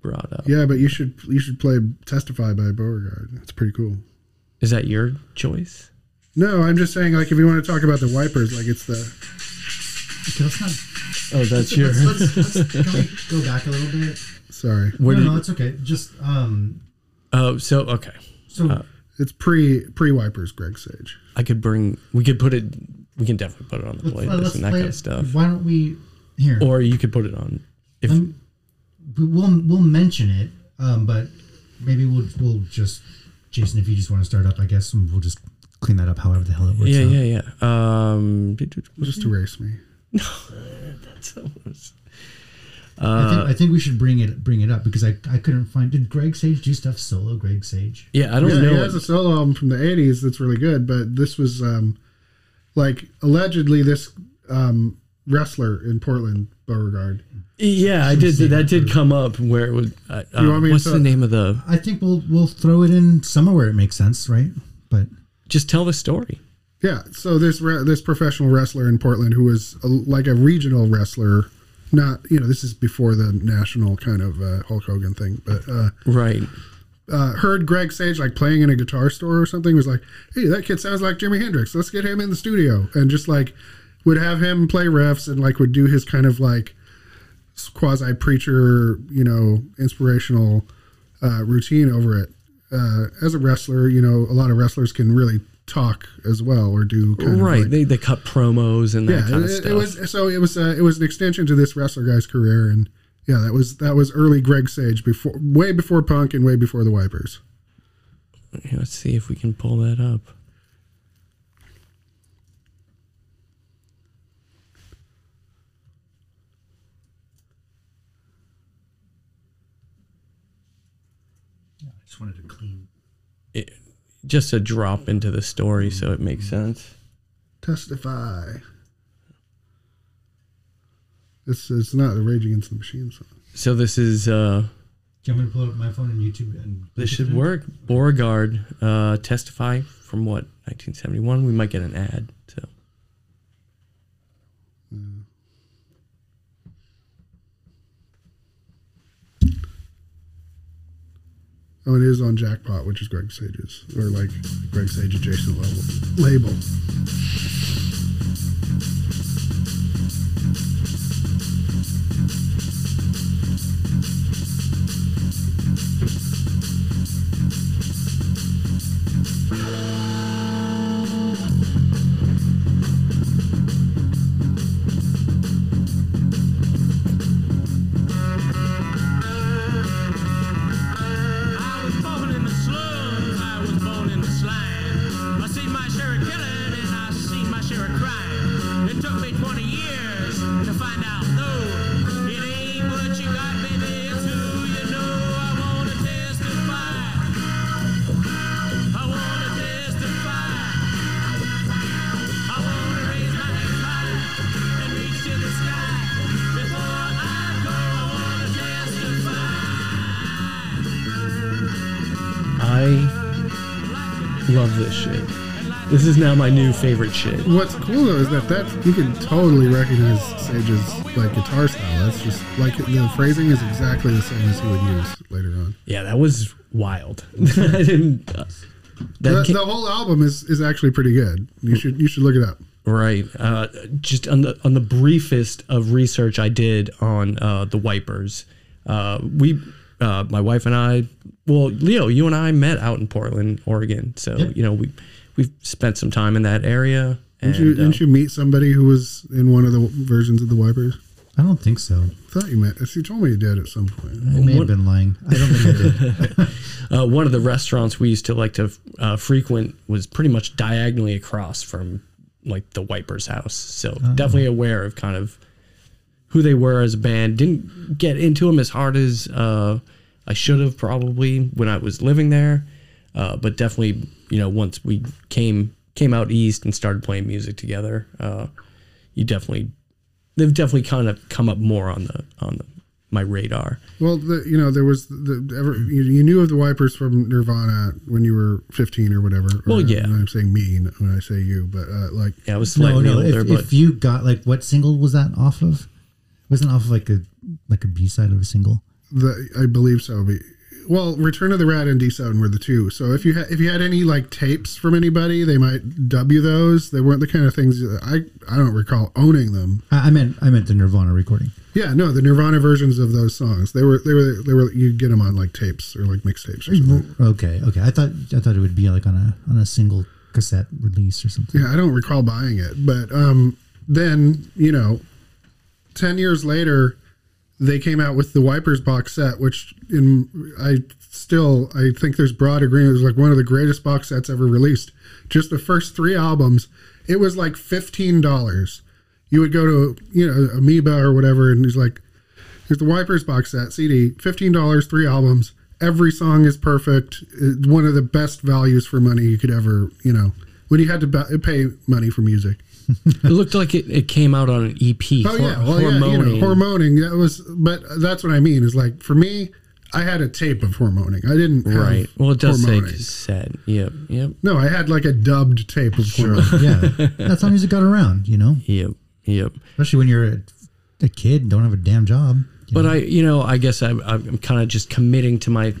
brought up. Yeah, but you should you should play "Testify" by Beauregard. That's pretty cool. Is that your choice? No, I'm just saying, like, if you want to talk about the wipers, like, it's the okay, let's not. Oh, that's your. Let's, let's, let's, can we go back a little bit? sorry, Where no, no, you- it's okay. Just um. Oh, so okay. So it's pre pre wipers. Greg Sage. I could bring. We could put it. We can definitely put it on the let's, playlist let's and that kind it. of stuff. Why don't we here? Or you could put it on. If we- we'll we'll mention it, um, but maybe we'll we'll just Jason, if you just want to start up, I guess we'll just clean that up however the hell it works yeah, out. yeah, yeah. Um, Just erase me. I think I think we should bring it bring it up because I, I couldn't find. Did Greg Sage do stuff solo? Greg Sage. yeah, I don't Yeah, know. he has a solo album from the '80s that's really good, but this was um, like allegedly this um, wrestler in Portland, Beauregard. yeah, I did. That did come up where it was. Uh, uh, want me what's tell- the name of the? I think we'll we'll throw it in somewhere where it makes sense, right? But Just tell the story. Yeah, so this re- this professional wrestler in Portland who was a, like a regional wrestler, not you know this is before the national kind of uh, Hulk Hogan thing, but uh, Right. uh, heard Greg Sage like playing in a guitar store or something. Was like, hey, that kid sounds like Jimi Hendrix. Let's get him in the studio, and just like would have him play riffs and like would do his kind of like quasi preacher, you know, inspirational uh, routine over it. Uh, as a wrestler, you know, a lot of wrestlers can really talk as well or do kind of Right. like- they they cut promos and that yeah, kind of it, stuff. it was so it was uh, it was an extension to this wrestler guy's career, and yeah, that was that was early Greg Sage before, way before Punk and way before the Wipers. Let's see if we can pull that up. I just wanted to clean. It, just a drop into the story so it makes sense. Testify. It's it's not the Rage Against the Machine song. So this is uh Do you want me to pull up my phone and YouTube and this should work. Beauregard uh testify from what 1971. We might get an ad. So Oh, it is on Jackpot, which is Greg Sage's or like Greg Sage adjacent level label. New favorite shit. What's cool though is that that you can totally recognize Sage's like guitar style. That's just like the phrasing is exactly the same as he would use later on. Yeah, that was wild. I didn't. uh, that The, the whole album is is actually pretty good. You should you should look it up. Right. Uh, just on the on the briefest of research I did on uh, the wipers, uh, we, uh, my wife and I, well, Leo, you and I met out in Portland, Oregon. So you know we we've spent some time in that area. And, Didn't you, uh, didn't you meet somebody who was in one of the versions of the Wipers? I don't think so. I thought you met. She told me you did at some point. I may have been lying. I don't think I did. uh, one of the restaurants we used to like to uh, frequent was pretty much diagonally across from like the Wipers house. So definitely aware of kind of who they were as a band. Didn't get into them as hard as uh, I should have probably when I was living there, uh, but definitely you know once we came came out east and started playing music together, uh, you definitely they've definitely kind of come up more on the on the, my radar. Well, the, you know, there was the ever you, you knew of the Wipers from Nirvana when you were fifteen or whatever. or- Well, yeah. and I'm saying me when I say you, but uh, like Yeah, I was no, slightly no. older, If, but if you got like what single was that off of? Wasn't off of like a like a B side of a single? the I believe so. But, well, Return of the Rat and D Seven were the two. So if you had if you had any like tapes from anybody, they might dub you those. They weren't the kind of things I I don't recall owning them. I, I meant I meant the Nirvana recording. Yeah, no, the Nirvana versions of those songs. They were they were they were you get them on like tapes or like mixtapes or something. Okay, okay. I thought I thought it would be like on a on a single cassette release or something. Yeah, I don't recall buying it, but um, then you know, ten years later, they came out with the Wipers box set, which in I still I think there's broad agreement it was like one of the greatest box sets ever released. Just the first three albums, it was like fifteen dollars. You would go to you know Amoeba or whatever, and he's like, "Here's the Wipers box set CD, fifteen dollars, three albums." Every song is perfect. It's one of the best values for money you could ever, you know, when you had to pay money for music. It looked like it, it came out on an EP. Oh yeah, Hor- well yeah, you know, Hormoaning. Hormoaning. That was, but that's what I mean. Is like for me, I had a tape of Hormoaning. I didn't. Have Right. Well, it does say Hormoaning. cassette. Yep. Yep. No, I had like a dubbed tape of Hormoaning. Yeah, that's how music got around. You know, Yep. Yep. especially when you're a, a kid and don't have a damn job. you But know? I, you know, I guess I, I'm kind of just committing to my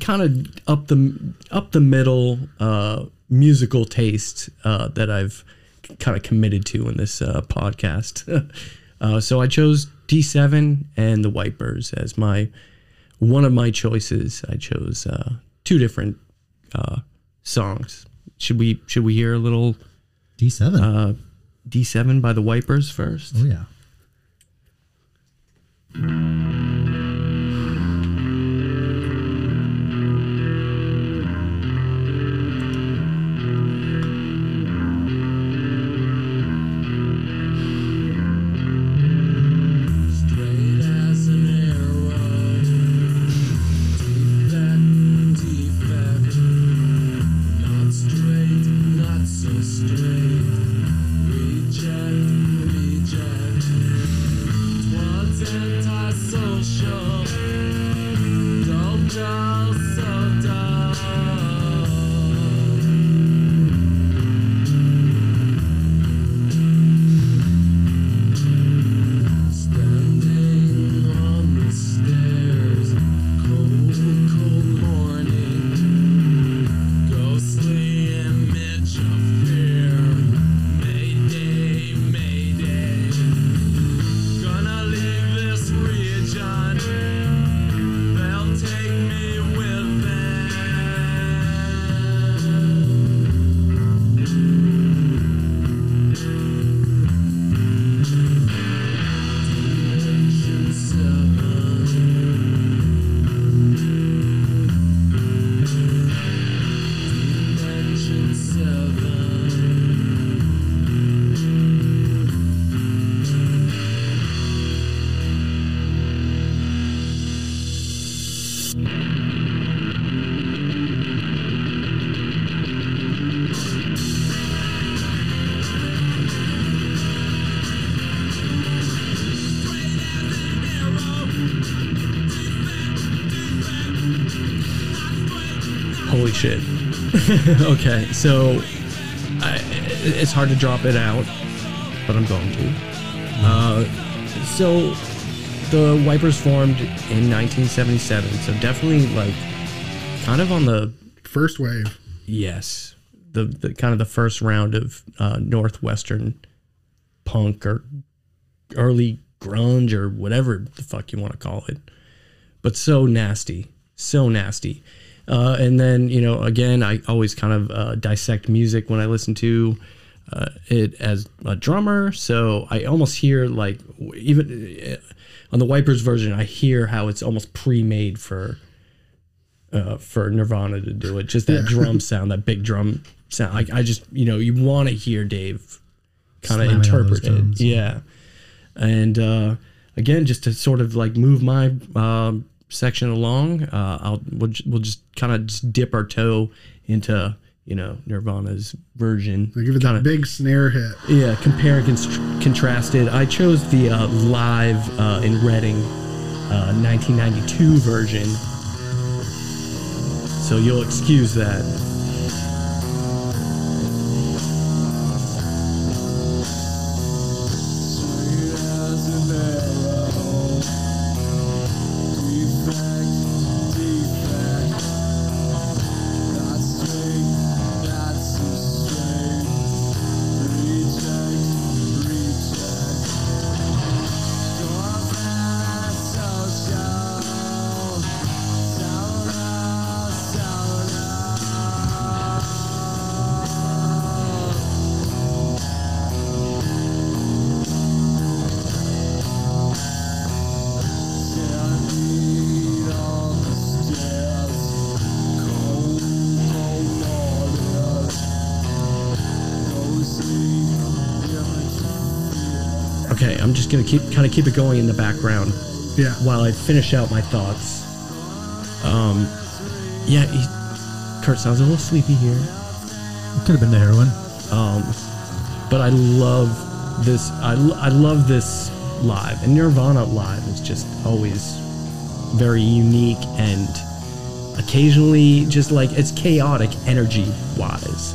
kind of up the up the middle uh, musical taste uh, that I've kind of committed to in this uh, podcast. uh, so I chose D7 and the Wipers as my one of my choices. I chose uh, two different uh, songs. Should we should we hear a little D seven. uh, D7 by the Wipers first? oh yeah. Shit. okay, so I, it's hard to drop it out, but I'm going to. Uh, so the Wipers formed in 1977, so definitely like kind of on the First wave. yes, the, the kind of the first round of uh, northwestern punk or early grunge or whatever the fuck you want to call it, but so nasty, so nasty. Uh, and then you know, again, I always kind of uh, dissect music when I listen to uh, it as a drummer. So I almost hear like even uh, on the Wipers version, I hear how it's almost pre-made for uh, for Nirvana to do it. Just that drum sound, that big drum sound. Like I just, you know, you want to hear Dave kind of interpret it. Yeah. And uh, again, just to sort of like move my um section along, uh, I'll we'll, we'll just kind of dip our toe into you know Nirvana's version. They give it Kinda- that big snare hit. yeah, compare and const- contrasted. I chose the uh, live uh, in Reading uh, 1992 version. So you'll excuse that. I'm just gonna keep kind of keep it going in the background Yeah. while I finish out my thoughts. Um, yeah, he, Kurt sounds a little sleepy here. Could have been the heroin. Um, but I love this. I, I love this live, and Nirvana live is just always very unique and occasionally just like it's chaotic energy wise.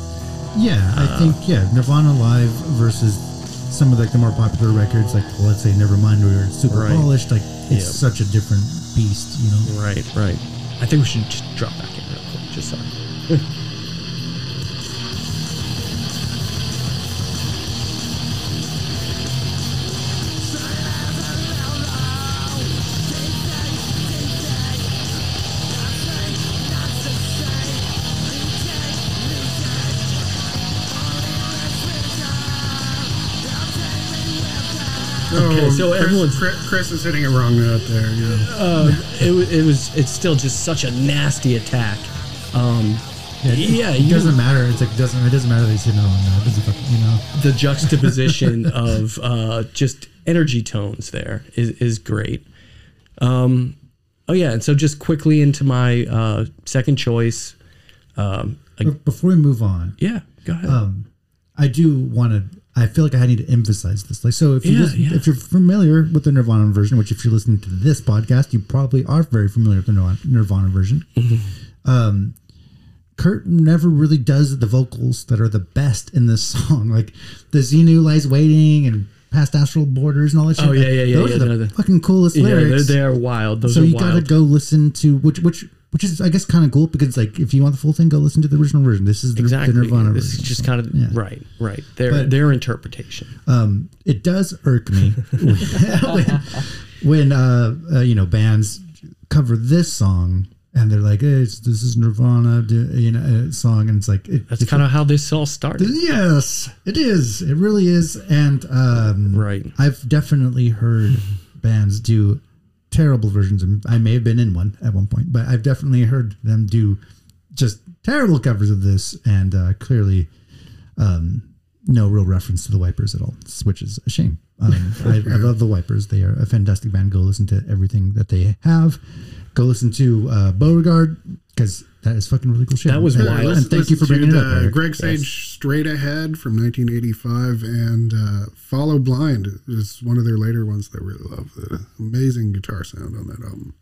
Yeah, Uh, I think yeah, Nirvana live versus some of like the more popular records, like well, let's say Nevermind, where it's super Right. polished. Like it's Yeah. such a different beast, you know. Right, right. I think we should just drop back in real quick. Just sorry. Okay, so Chris, everyone's- Chris, Chris is hitting it wrong note there. Yeah. uh, it, wa- it was it's still just such a nasty attack. Um, Yeah, it, yeah, it you- doesn't matter. It's like doesn't it doesn't matter that he's hitting it on that. It doesn't fucking, you know. the juxtaposition of uh, just energy tones there is, is great. Um, oh yeah, and so just quickly into my uh, second choice. Um, like, But before we move on, yeah, go ahead. um, I do want to. I feel like I need to emphasize this. Like, so if you Yeah, listen, yeah. if you're familiar with the Nirvana version, which if you're listening to this podcast, you probably are very familiar with the Nirvana, Nirvana version. Mm-hmm. Um, Kurt never really does the vocals that are the best in this song, like the Xenu lies waiting and past astral borders and all that shit. Oh, yeah, yeah, yeah, Those yeah, are the no, the- fucking coolest yeah, they're, lyrics. they're wild. Those so are you wild. gotta go listen to which which which is I guess kind of cool because like if you want the full thing, go listen to the original version. This is the, exactly. the Nirvana this is just kind of Yeah. right, right. Their But- their interpretation. um, it does irk me when, when uh, uh, you know bands cover this song and they're like, hey, it's, "This is Nirvana," you know, uh, song, and it's like it, That's kind of how this all started. yes, it is. It really is, and um, Right. I've definitely heard bands do terrible versions, and I may have been in one at one point, but I've definitely heard them do just terrible covers of this, and uh, clearly um, no real reference to the Wipers at all, which is a shame. Um, I, I love the Wipers; they are a fantastic band. Go listen to everything that they have. Go listen to uh, Beauregard because that is fucking really cool shit. That was and, wild. And thank you for Listen bringing it up. Eric. Greg Sage Straight Ahead from 1985 and uh, Follow Blind is one of their later ones that I really love. The amazing guitar sound on that album.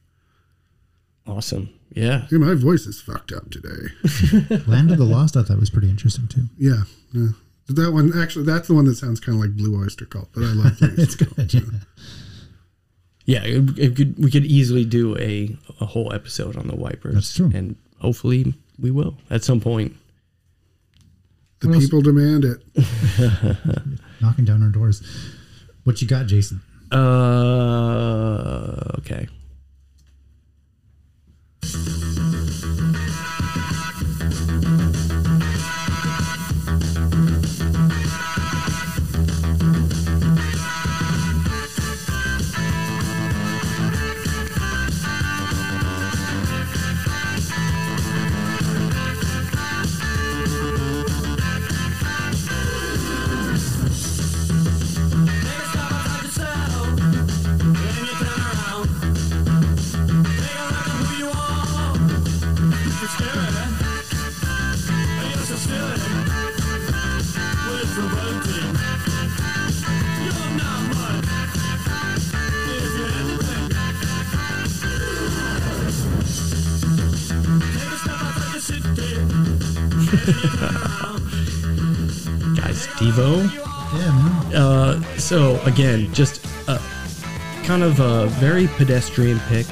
Awesome. Yeah. Dude, my voice is fucked up today. Land of the Lost, I thought was pretty interesting too. Yeah, yeah. That one actually, that's the one that sounds kind of like Blue Oyster Cult, but I love Blue It's Oyster Cult. good. Yeah. Yeah, it, it could, we could easily do a, a whole episode on the wipers. That's true. And hopefully we will at some point. The What else? people demand it. Knocking down our doors. What you got, Jason? Uh, okay. Guys, Devo. Yeah, man. Uh, so again, just uh, kind of a very pedestrian pick.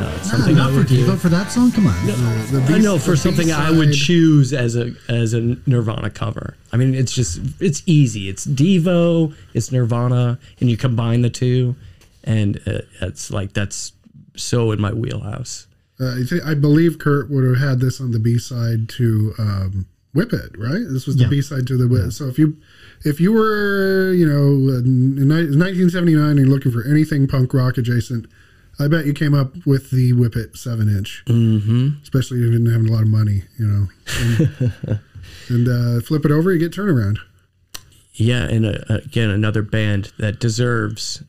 Uh, something not I for would do. Devo for that song. Come on. The, the I know for the something I would choose as a as a Nirvana cover. I mean, it's just it's easy. It's Devo, it's Nirvana, and you combine the two, and uh, it's like that's so in my wheelhouse. Uh, I, think, I believe Kurt would have had this on the B side to um, Whip It, right? This was the Yeah. B side to the Whip. So if you if you were you know in, in 1979 and you're looking for anything punk rock adjacent, I bet you came up with the Whip It seven inch, mm-hmm. especially if you didn't have a lot of money, you know. And, and uh, flip it over, you get turnaround. Yeah, and uh, again, another band that deserves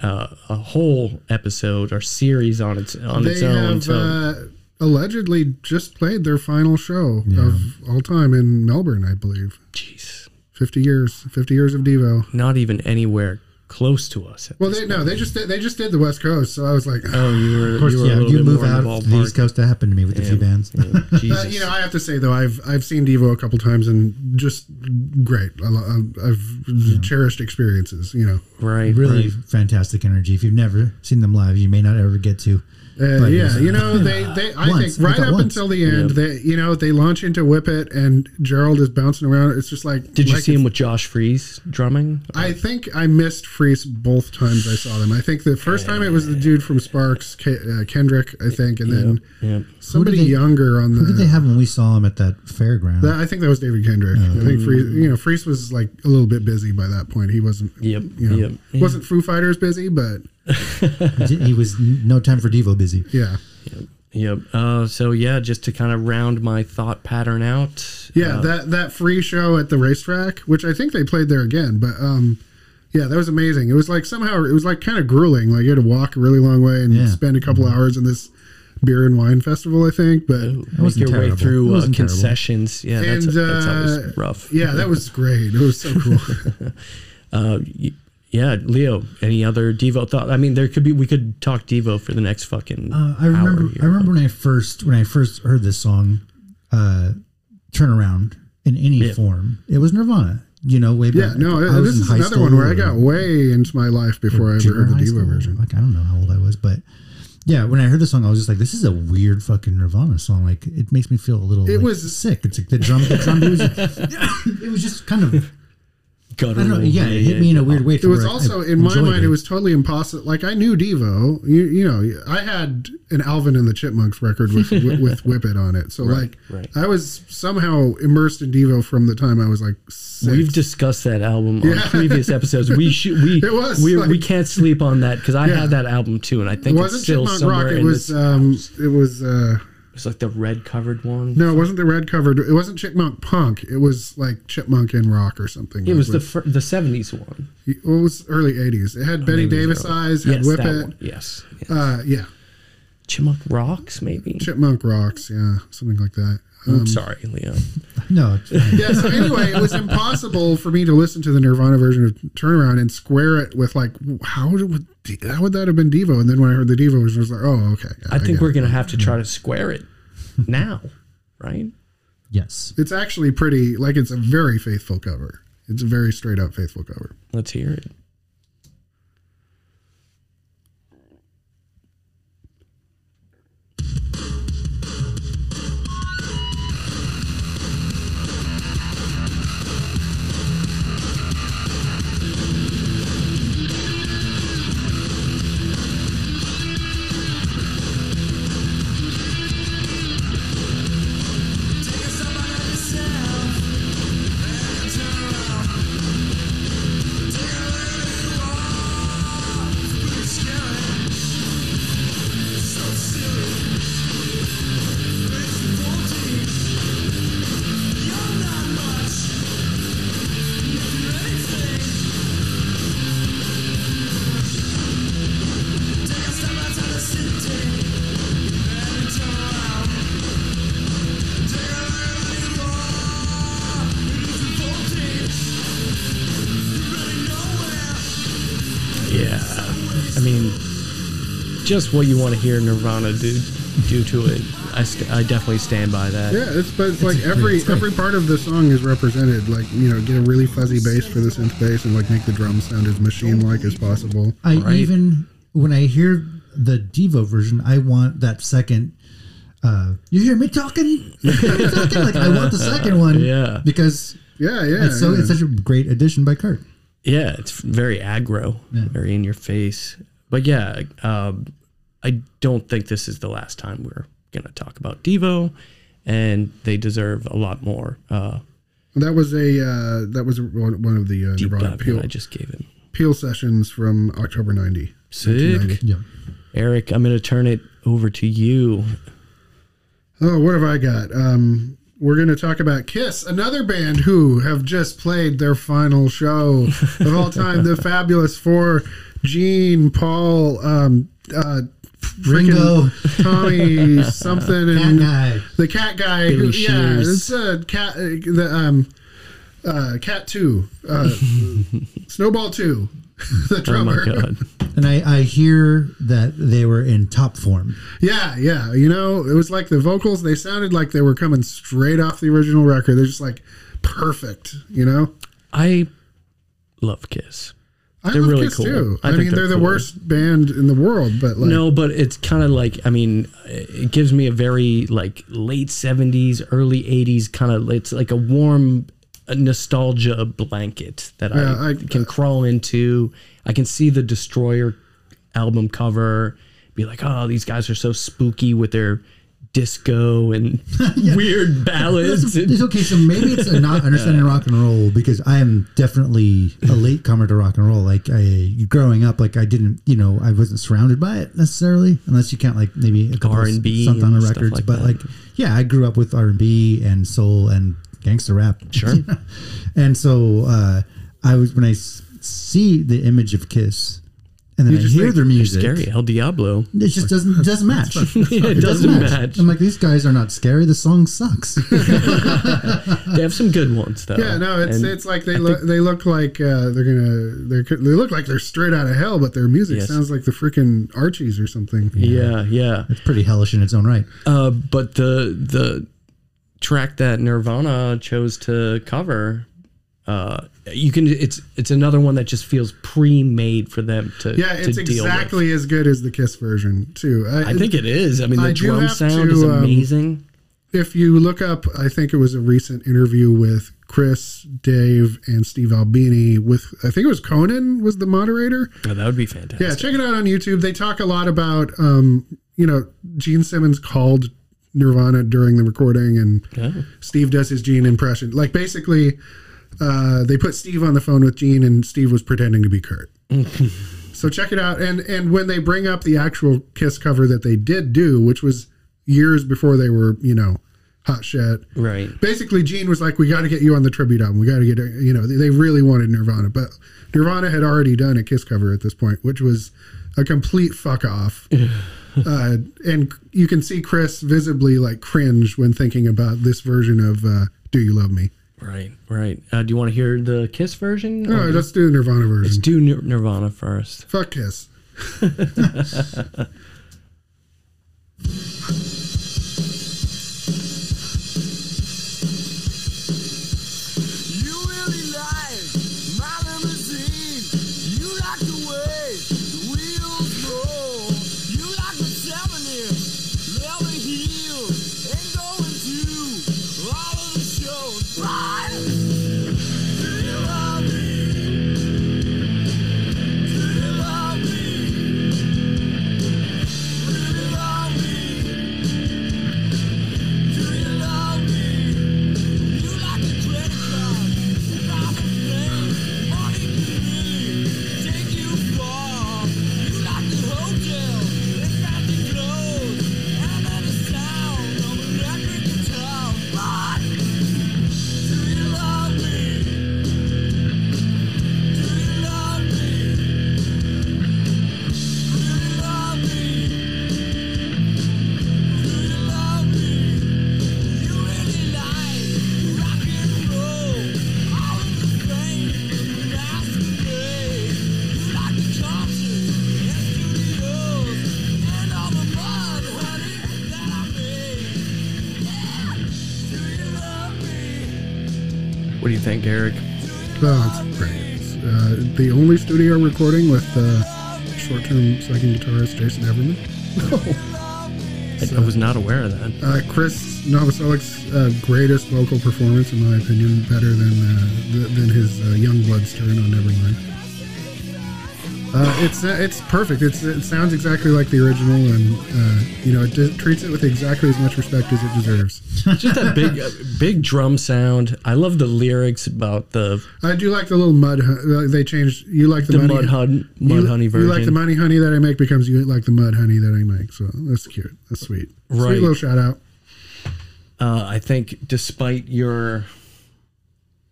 uh, a whole episode or series on its on its they own. have So uh, allegedly just played their final show of all time in Melbourne, I believe. jeez, 50 years, 50 years of Devo. not even anywhere close to us. Well, this they no, they just did, they just did the West Coast, so I was like, Oh, you were Of course, you were yeah. little You bit move more out the to the East. Coast. That happened to me with a few Yeah. bands. Yeah, uh, you know, I have to say though, I've I've seen Devo a couple times and just great. I, lo- I've cherished experiences. You know, right, Really right. fantastic energy. If you've never seen them live, you may not ever get to. Uh, yeah, you know, they they I Once, think right up once. until the end, they you know they launch into Whip It and Gerald is bouncing around. It's just like Did you like see him with Josh Freese drumming? I think I missed Freese both times I saw them. I think the first time it was the dude from Sparks, uh, Kendrick, I think, and then yeah. somebody they- younger on the. Who did they have when we saw them at that fairground? That, I think that was David Kendrick. I think Freese, you know, Freese was like a little bit busy by that point. He wasn't, Yep, you know, yep, wasn't Foo Fighters busy, but he was no time for Devo busy. yeah, Yep. Uh, so yeah, just to kind of round my thought pattern out. yeah. uh, that that free show at the racetrack, which I think they played there again, but um, yeah, that was amazing. It was like somehow it was like kind of grueling. Like you had to walk a really long way and Yeah. spend a couple hours in this beer and wine festival. I think, but make wasn't your way terrible. It through uh, wasn't terrible. concessions. Yeah, that's, and that's uh, always rough. Yeah, that was great. It was so cool. Uh, y- yeah, Leo. Any other Devo thought? I mean, there could be. We could talk Devo for the next fucking. Uh, I remember. Hour here, I remember when I first when I first heard this song, uh, "Turn Around" in any Yeah. form. It was Nirvana. You know, way back. yeah, no, I was this is another one where I got way into my life before I ever heard the Devo school. version. Like I don't know how old I was, but yeah, when I heard the song, I was just like, "This is a weird fucking Nirvana song." Like it makes me feel a little. It like, was- sick. It's like the drum. The drum. It was, it was just kind of. I don't know. Yeah, it hit me in a weird way. It was also in my mind. It was totally impossible. Like I knew Devo. You, you know, I had an Alvin and the Chipmunks record with with, with Whip It on it. So like, right. I was somehow immersed in Devo from the time I was like six. We've discussed that album Yeah. on previous episodes. We should. We It was we, like- we can't sleep on that because I Yeah. had that album too, and I it think it's wasn't still Chipmunk somewhere Rock. It in was this. um, it was uh, it's like the red covered one. no, it wasn't the red covered. It wasn't Chipmunk Punk. It was like Chipmunk in Rock or something. it was the fir- the seventies one. well, it was early eighties. It had Bette Davis eyes. Had Yes, Whip that It. one. Yes. yes. Uh, yeah. Chipmunk Rocks, maybe. Chipmunk Rocks, yeah, something like that. I'm um, sorry, Leo. No, it's. Yeah. So anyway, it was impossible for me to listen to the Nirvana version of Turnaround and square it with like how would how would that have been Devo? And then when I heard the Devo version, I was like, oh okay. yeah, I think get we're it. gonna have to try to square it now, right? yes. It's actually pretty like it's a very faithful cover. It's a very straight up faithful cover. Let's hear it. Just what you want to hear Nirvana do do to it. I, st- I definitely stand by that. Yeah, it's but it's like every great. every part of the song is represented. Like you know, get a really fuzzy bass for the synth bass and like make the drums sound as machine like as possible. I Right. even when I hear the Devo version, I want that second. Uh, you hear me talking? You hear me talking? Like I want the second one. Yeah. because Yeah, yeah. it's so yeah. it's such a great addition by Kurt. Yeah, it's very aggro, very in your face. But yeah, um, I don't think this is the last time we're gonna talk about Devo, and they deserve a lot more uh, that was a uh, that was one one of the uh, deep Nirvana dive Peel, I just gave him. Peel sessions from October ninety. Sick, Yeah. Eric. I'm gonna turn it over to you. Oh, what have I got? Um, we're going to talk about Kiss, another band who have just played their final show of all time. the Fabulous Four, Gene, Paul, um, uh, Ringo. Tommy, something, Cat and guy. the cat guy. Who, yeah, it's uh, cat. Uh, the um, uh, cat two, uh, Snowball two, the Oh drummer. my god. And I, I hear that they were in top form. Yeah, yeah. You know, it was like the vocals, they sounded like they were coming straight off the original record. They're just like perfect, you know? I love Kiss. I They're really Kiss cool. too. I I, mean, they're they're, the cool. worst band in the world, but like, no, but it's kind of like I mean, it gives me a very like late seventies, early eighties kind of. It's like a warm uh, nostalgia blanket that Yeah, I, I- can crawl into. I can see the Destroyer album cover, be like, oh, these guys are so spooky with their disco and weird ballads. It's, okay, so maybe it's a not understanding rock and roll because I am definitely a late comer to rock and roll. Like I, growing up, like I didn't, you know, I wasn't surrounded by it necessarily, unless you count like maybe a couple R&B of Santana stuff records. like but that. like, yeah, I grew up with R and B and soul and gangster rap. Sure. and so uh, I was when I see the image of Kiss. And then You I hear think their music. scary. El Diablo. It just doesn't doesn't match. it doesn't match. I'm like, these guys are not scary. The song sucks. They have some good ones though. yeah, no, it's And it's like they look they look like uh, they're gonna they're they look like they're straight out of hell, but their music Yes. sounds like the freaking Archies or something. yeah, yeah. it's pretty hellish in its own right. Uh, but the the track that Nirvana chose to cover, uh, you can it's it's another one that just feels pre-made for them to Yeah, to it's deal exactly as good as the Kiss version too. with. I think it is. I mean, the I drum sound to, is um, amazing. if you look up, I think it was a recent interview with Chris, Dave, and Steve Albini. With I think it was Conan was the moderator. Oh, that would be fantastic. Yeah, check it out on YouTube. They talk a lot about, um, you know, Gene Simmons called Nirvana during the recording, and Yeah. Steve does his Gene impression. Like basically, uh, they put Steve on the phone with Gene, and Steve was pretending to be Kurt. so check it out. And and when they bring up the actual Kiss cover that they did do, which was years before they were, you know, hot shit. Right. Basically, Gene was like, "We got to get you on the tribute album. We got to get, you know." They they really wanted Nirvana, but Nirvana had already done a Kiss cover at this point, which was a complete fuck off. uh, and you can see Chris visibly like cringe when thinking about this version of uh, "Do You Love Me." Right, right. Uh, do you want to hear the Kiss version? All right, let's do the Nirvana version. let's do Nir- Nirvana first. Fuck Kiss. you think, Eric? Oh, it's great. It's, uh, the only studio recording with uh, short-term second guitarist Jason Everman. I, I was not aware of that. Uh, Chris Novoselic's uh, greatest vocal performance, in my opinion, better than uh, th- than his uh, Youngbloods turn on Nevermind. Uh, it's it's perfect. It's it sounds exactly like the original, and uh, you know it d- treats it with exactly as much respect as it deserves. Just that big, uh, big drum sound. I love the lyrics about the I do like the little mud. uh, They changed. You like the, the money, mud, hun, mud you, honey You like the money honey that I make becomes you like the mud honey that I make. So that's cute. That's sweet. Right. Sweet little shout out. uh, I think, despite your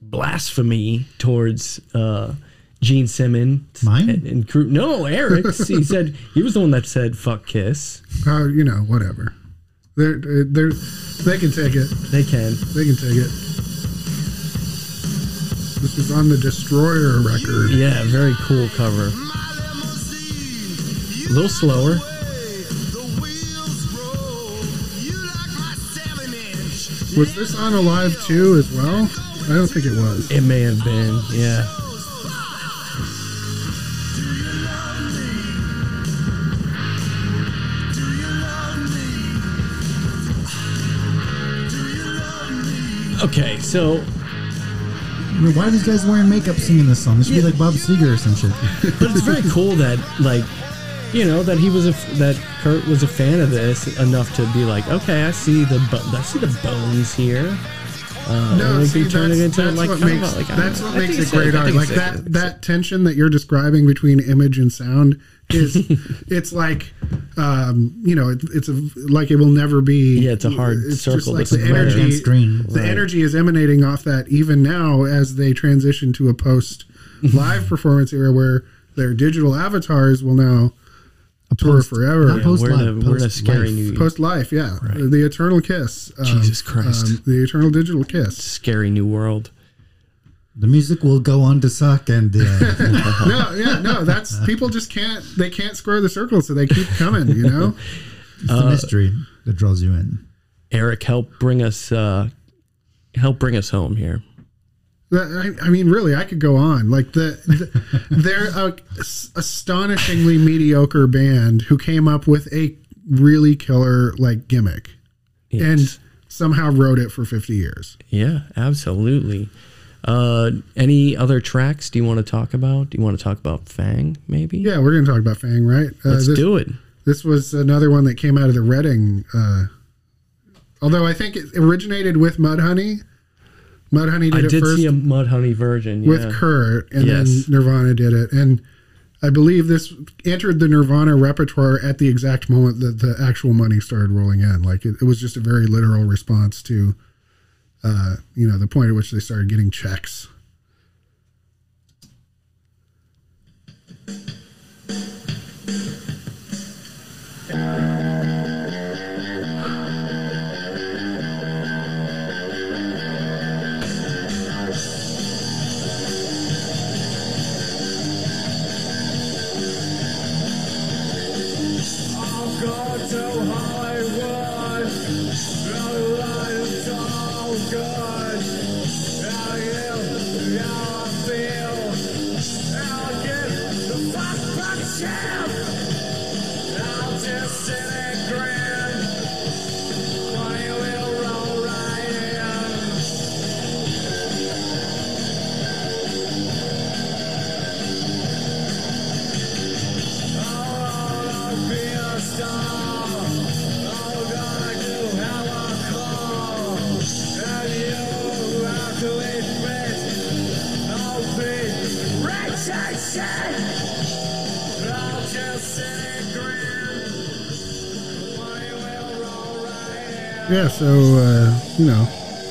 blasphemy towards uh, Gene Simmons, Mine? and, and no, Eric's. he said he was the one that said "fuck Kiss." Uh, you know, whatever. They're they're they can take it. They can. They can take it. This is on the Destroyer record. Yeah, very cool cover. A little slower. The wheels roll. You like my seven inch. Was this on Alive 2 as well? I don't think it was. It may have been. Yeah. Okay, so I mean, why are these guys wearing makeup singing this song? This should be like Bob Seger or some shit. but it's very cool that like you know that he was a f- that Kurt was a fan of this enough to be like, okay, I see the bo- I see the bones here. Uh, No, and see, can turn that's, it into that's like what makes of like that's what makes think it great art. Like it's sick. I that that tension that you're describing between image and sound is it's like um, you know it, it's a like it will never be. Yeah, it's a hard it's circle Just like the energy, Against green. the Right. energy is emanating off that even now as they transition to a post live performance era where their digital avatars will now tour post- forever. not Yeah, post we're in live, a- we're in a post scary life. new Post life, yeah, the eternal kiss. um, Jesus Christ. um, the eternal digital kiss. scary new world. The music will go on to suck, and uh, no, yeah, no, that's people just can't they can't square the circle, so they keep coming, you know. it's the mystery that draws you in. Eric, help bring us uh help bring us home here. I, I mean, really, I could go on. Like the, the they're a s- astonishingly mediocre band who came up with a really killer like gimmick, Yes. and somehow wrote it for fifty years. Yeah, absolutely. Uh, any other tracks do you want to talk about? Do you want to talk about Fang, maybe? Yeah, we're gonna talk about Fang, right? Uh, Let's this, do it. This was another one that came out of the Reading. Uh, although I think it originated with Mudhoney. Mudhoney did I it did first see a Mudhoney version. Yeah. with Kurt, and Yes. then Nirvana did it. And I believe this entered the Nirvana repertoire at the exact moment that the actual money started rolling in. Like it, it was just a very literal response to, uh, you know, the point at which they started getting checks. Yeah, so uh, you know,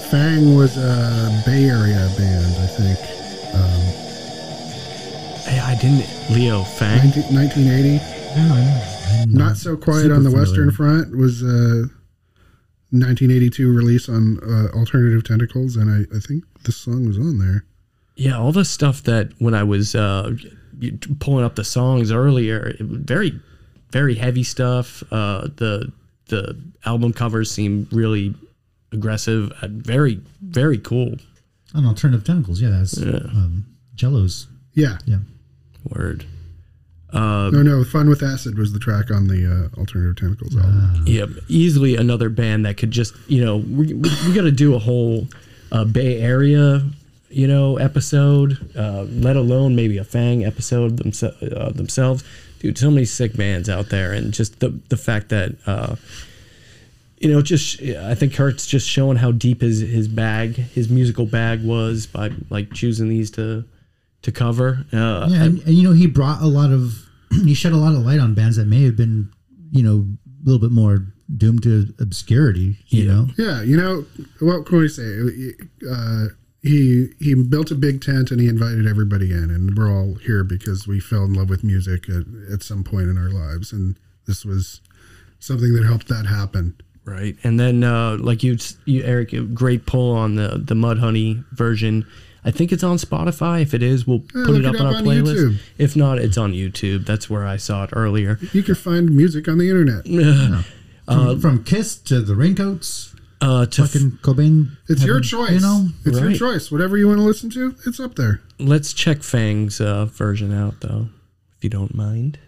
Fang was a Bay Area band, I think. Um, Hey, I didn't. Leo Fang. 19, 1980. I'm Not so quiet on the familiar. Western Front was a 1982 release on uh, Alternative Tentacles, and I, I think this song was on there. Yeah, all the stuff that when I was uh, pulling up the songs earlier, very, very heavy stuff. Uh, the the album covers seem really aggressive. Uh, very, very cool. On alternative tentacles, yeah, that's Yeah. um, Jello's. Yeah. Yeah. Word. Uh, No, no, Fun with Acid was the track on the uh, Alternative Tentacles album. Yeah, easily another band that could just, you know, we, we, we got to do a whole uh, Bay Area, you know, episode, uh, let alone maybe a Fang episode themse- uh, themselves. Dude, so many sick bands out there, and just the the fact that, uh, you know, just I think Kurt's just showing how deep his his bag, his musical bag was by like choosing these to to cover. Uh, Yeah, and, and you know he brought a lot of he shed a lot of light on bands that may have been you know a little bit more doomed to obscurity. You know, Yeah, you know what can we say? Uh, he he built a big tent and he invited everybody in, and we're all here because we fell in love with music at, at some point in our lives, and this was something that helped that happen. Right, and then uh, like you, you, Eric, great pull on the the Mudhoney version. I think it's on Spotify. If it is, we'll Yeah, put it up it on our on playlist. YouTube. If not, it's on YouTube. That's where I saw it earlier. You can find music on the internet. from, from Kiss to the Raincoats, Uh, to f- Cobain. It's your choice. You know, it's your choice. Whatever you want to listen to, it's up there. let's check Fang's uh, version out, though, if you don't mind.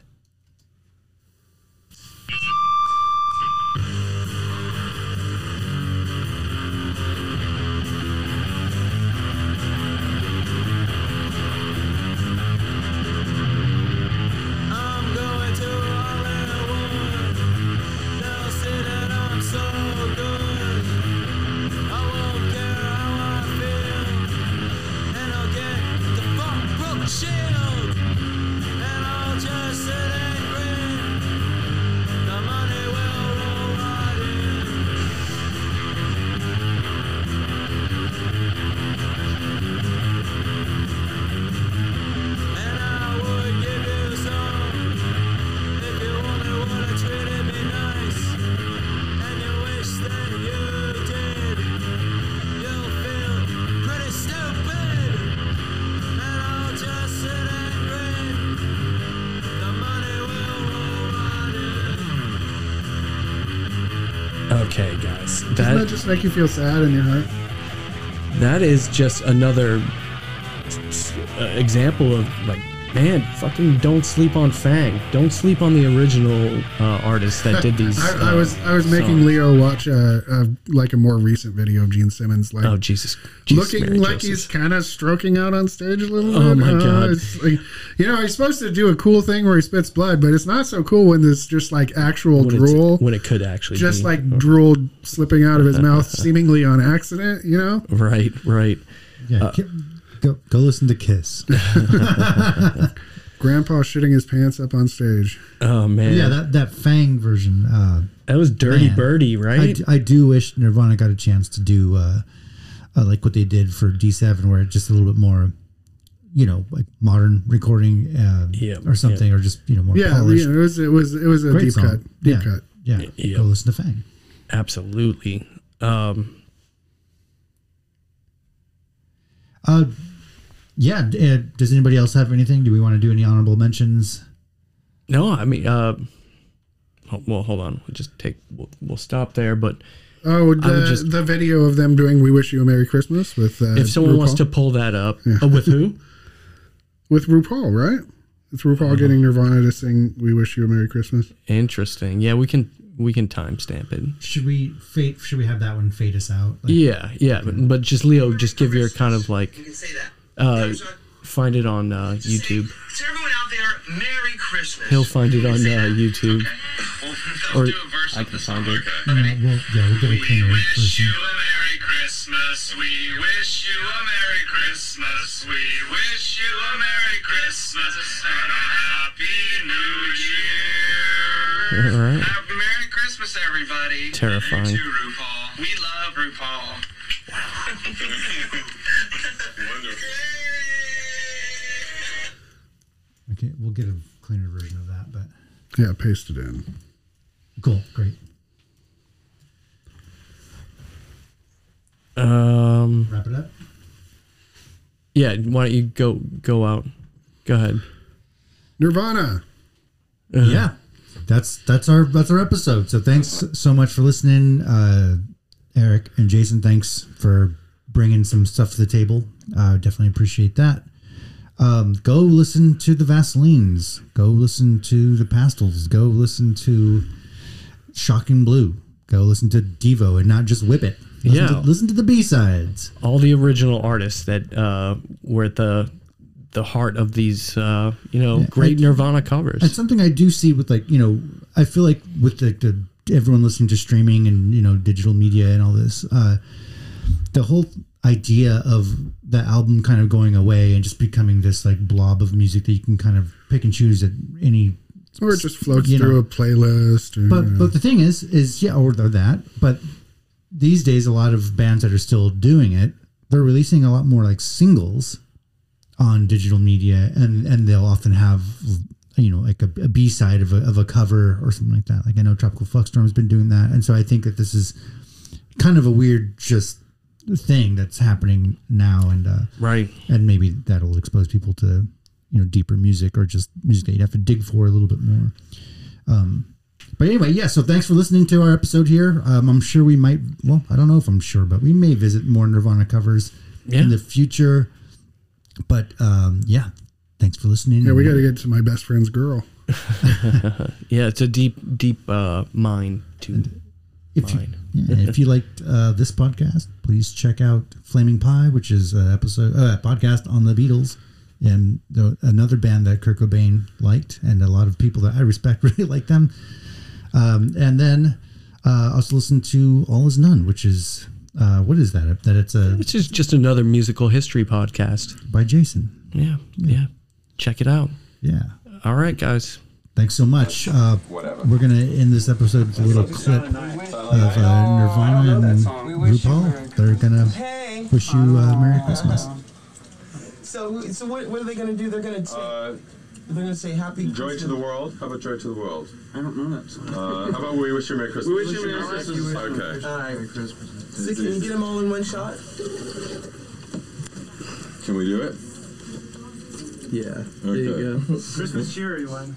Doesn't that that just make you feel sad in your heart? that is just another uh, example of like, man, fucking don't sleep on Fang. Don't sleep on the original uh, artist that did these. I, I uh, was I was making songs. Leo watch a, a like a more recent video of Gene Simmons like Oh Jesus! Jesus, looking Mary like Joseph. he's kind of stroking out on stage a little Oh, bit. my Uh, God. like, you know, he's supposed to do a cool thing where he spits blood, but it's not so cool when there's just like actual when, drool, when it could actually just be. like drool slipping out of his mouth, seemingly on accident. You know, right, right. yeah. Ki- go go listen to Kiss. Grandpa shitting his pants up on stage. Oh man, yeah, that that Fang version. Uh, that was Dirty Man. Birdie, I, right? d- I do wish Nirvana got a chance to do uh, uh, like what they did for D7, where it's just a little bit more, you know, like modern recording uh, Yeah, or something, or just you know more Yeah, polished. yeah, it was it was it was a Great deep song. cut, deep yeah. cut. Yeah, Yeah. go listen to Fang. Absolutely. Um, Uh, yeah. d- uh, does anybody else have anything? Do we want to do any honorable mentions? no, I mean, uh, well, hold on. We'll just take. We'll, we'll stop there. But Oh, the, just- the video of them doing "We Wish You a Merry Christmas" with uh, if someone wants to pull that up, uh, with who? with RuPaul, right? It's RuPaul Uh-huh. getting Nirvana to sing "We Wish You a Merry Christmas." Interesting. Yeah, we can we can timestamp it. Should we fade? Should we have that one fade us out? Like, Yeah, yeah. But, but just Leo, just give your kind of like You can say that. Uh, find it on uh, YouTube. To everyone out there, Merry Christmas. He'll find it on uh, YouTube. Or Or I can find it. Yeah, we'll, yeah, we'll get a cleaner wish you a Merry Christmas. We wish you a Merry Christmas. We wish you a Merry Christmas and a Happy New Year. All right. Happy Merry Christmas, everybody. Terrifying. To RuPaul. We love RuPaul. Wonderful. Okay, we'll get a cleaner version of that, but Yeah, paste it in. cool, great. Um, Wrap it up. yeah. Why don't you go go out? Go ahead. Nirvana. yeah that's that's our that's our episode so thanks so much for listening uh eric and jason thanks for bringing some stuff to the table uh definitely appreciate that um go listen to the vaselines go listen to the pastels. Go listen to shocking blue. Go listen to devo and not just whip it. Listen, Yeah. to, listen to the b-sides. All the original artists that uh, were at the the heart of these, uh, you know, great I- Nirvana covers. It's something I do see with like you know I feel like with the, the everyone listening to streaming and you know digital media and all this, uh, the whole idea of the album kind of going away and just becoming this like blob of music that you can kind of pick and choose at any. Or it just floats You know. through a playlist. Or, But but the thing is is yeah or that but these days a lot of bands that are still doing it they're releasing a lot more like singles on digital media and and they'll often have you know like a, a b-side of a, of a cover or something like that like i know tropical fuckstorm's been doing that and so i think that this is kind of a weird just thing that's happening now and uh right. and maybe that'll expose people to you know deeper music or just music that you'd have to dig for a little bit more um but anyway yeah so thanks for listening to our episode here um, i'm sure we might well i don't know if i'm sure but we may visit more nirvana covers Yeah. in the future but um yeah thanks for listening yeah, we got to get to my best friend's girl. Yeah, it's a deep, deep uh, mine to if you, yeah, if you liked uh, this podcast, please check out Flaming Pie, which is an episode uh, podcast on the Beatles, and the, another band that Kurt Cobain liked, and a lot of people that I respect really like them. Um, and then uh, also listen to All Is None, which is uh, what is that? That it's a This is just another musical history podcast. by Jason. Yeah, yeah. Check it out. Yeah. All right, guys. Thanks so much. Uh, we're gonna end this episode with a little clip of uh, Nirvana and RuPaul. They're gonna Hey. wish you uh, Merry Christmas. So, so what, what are they gonna do? They're gonna say, they're gonna say Happy Uh, Joy Christmas. to the world. How about Joy to the world? I don't know that song. Uh, how about We Wish You a Merry Christmas? We Wish You a Merry Christmas. Okay. All right. Merry Christmas. So can you get them all in one shot? Can we do it? Yeah. There you go. Christmas cheer, everyone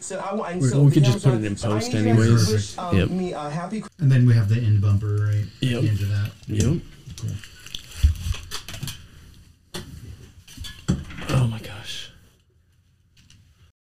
so I and so we could just put it in post, so anyways. Wish, um, yep. Me, uh, happy. And then we have the end bumper right yep. at the end of that. Yep. Cool. Oh my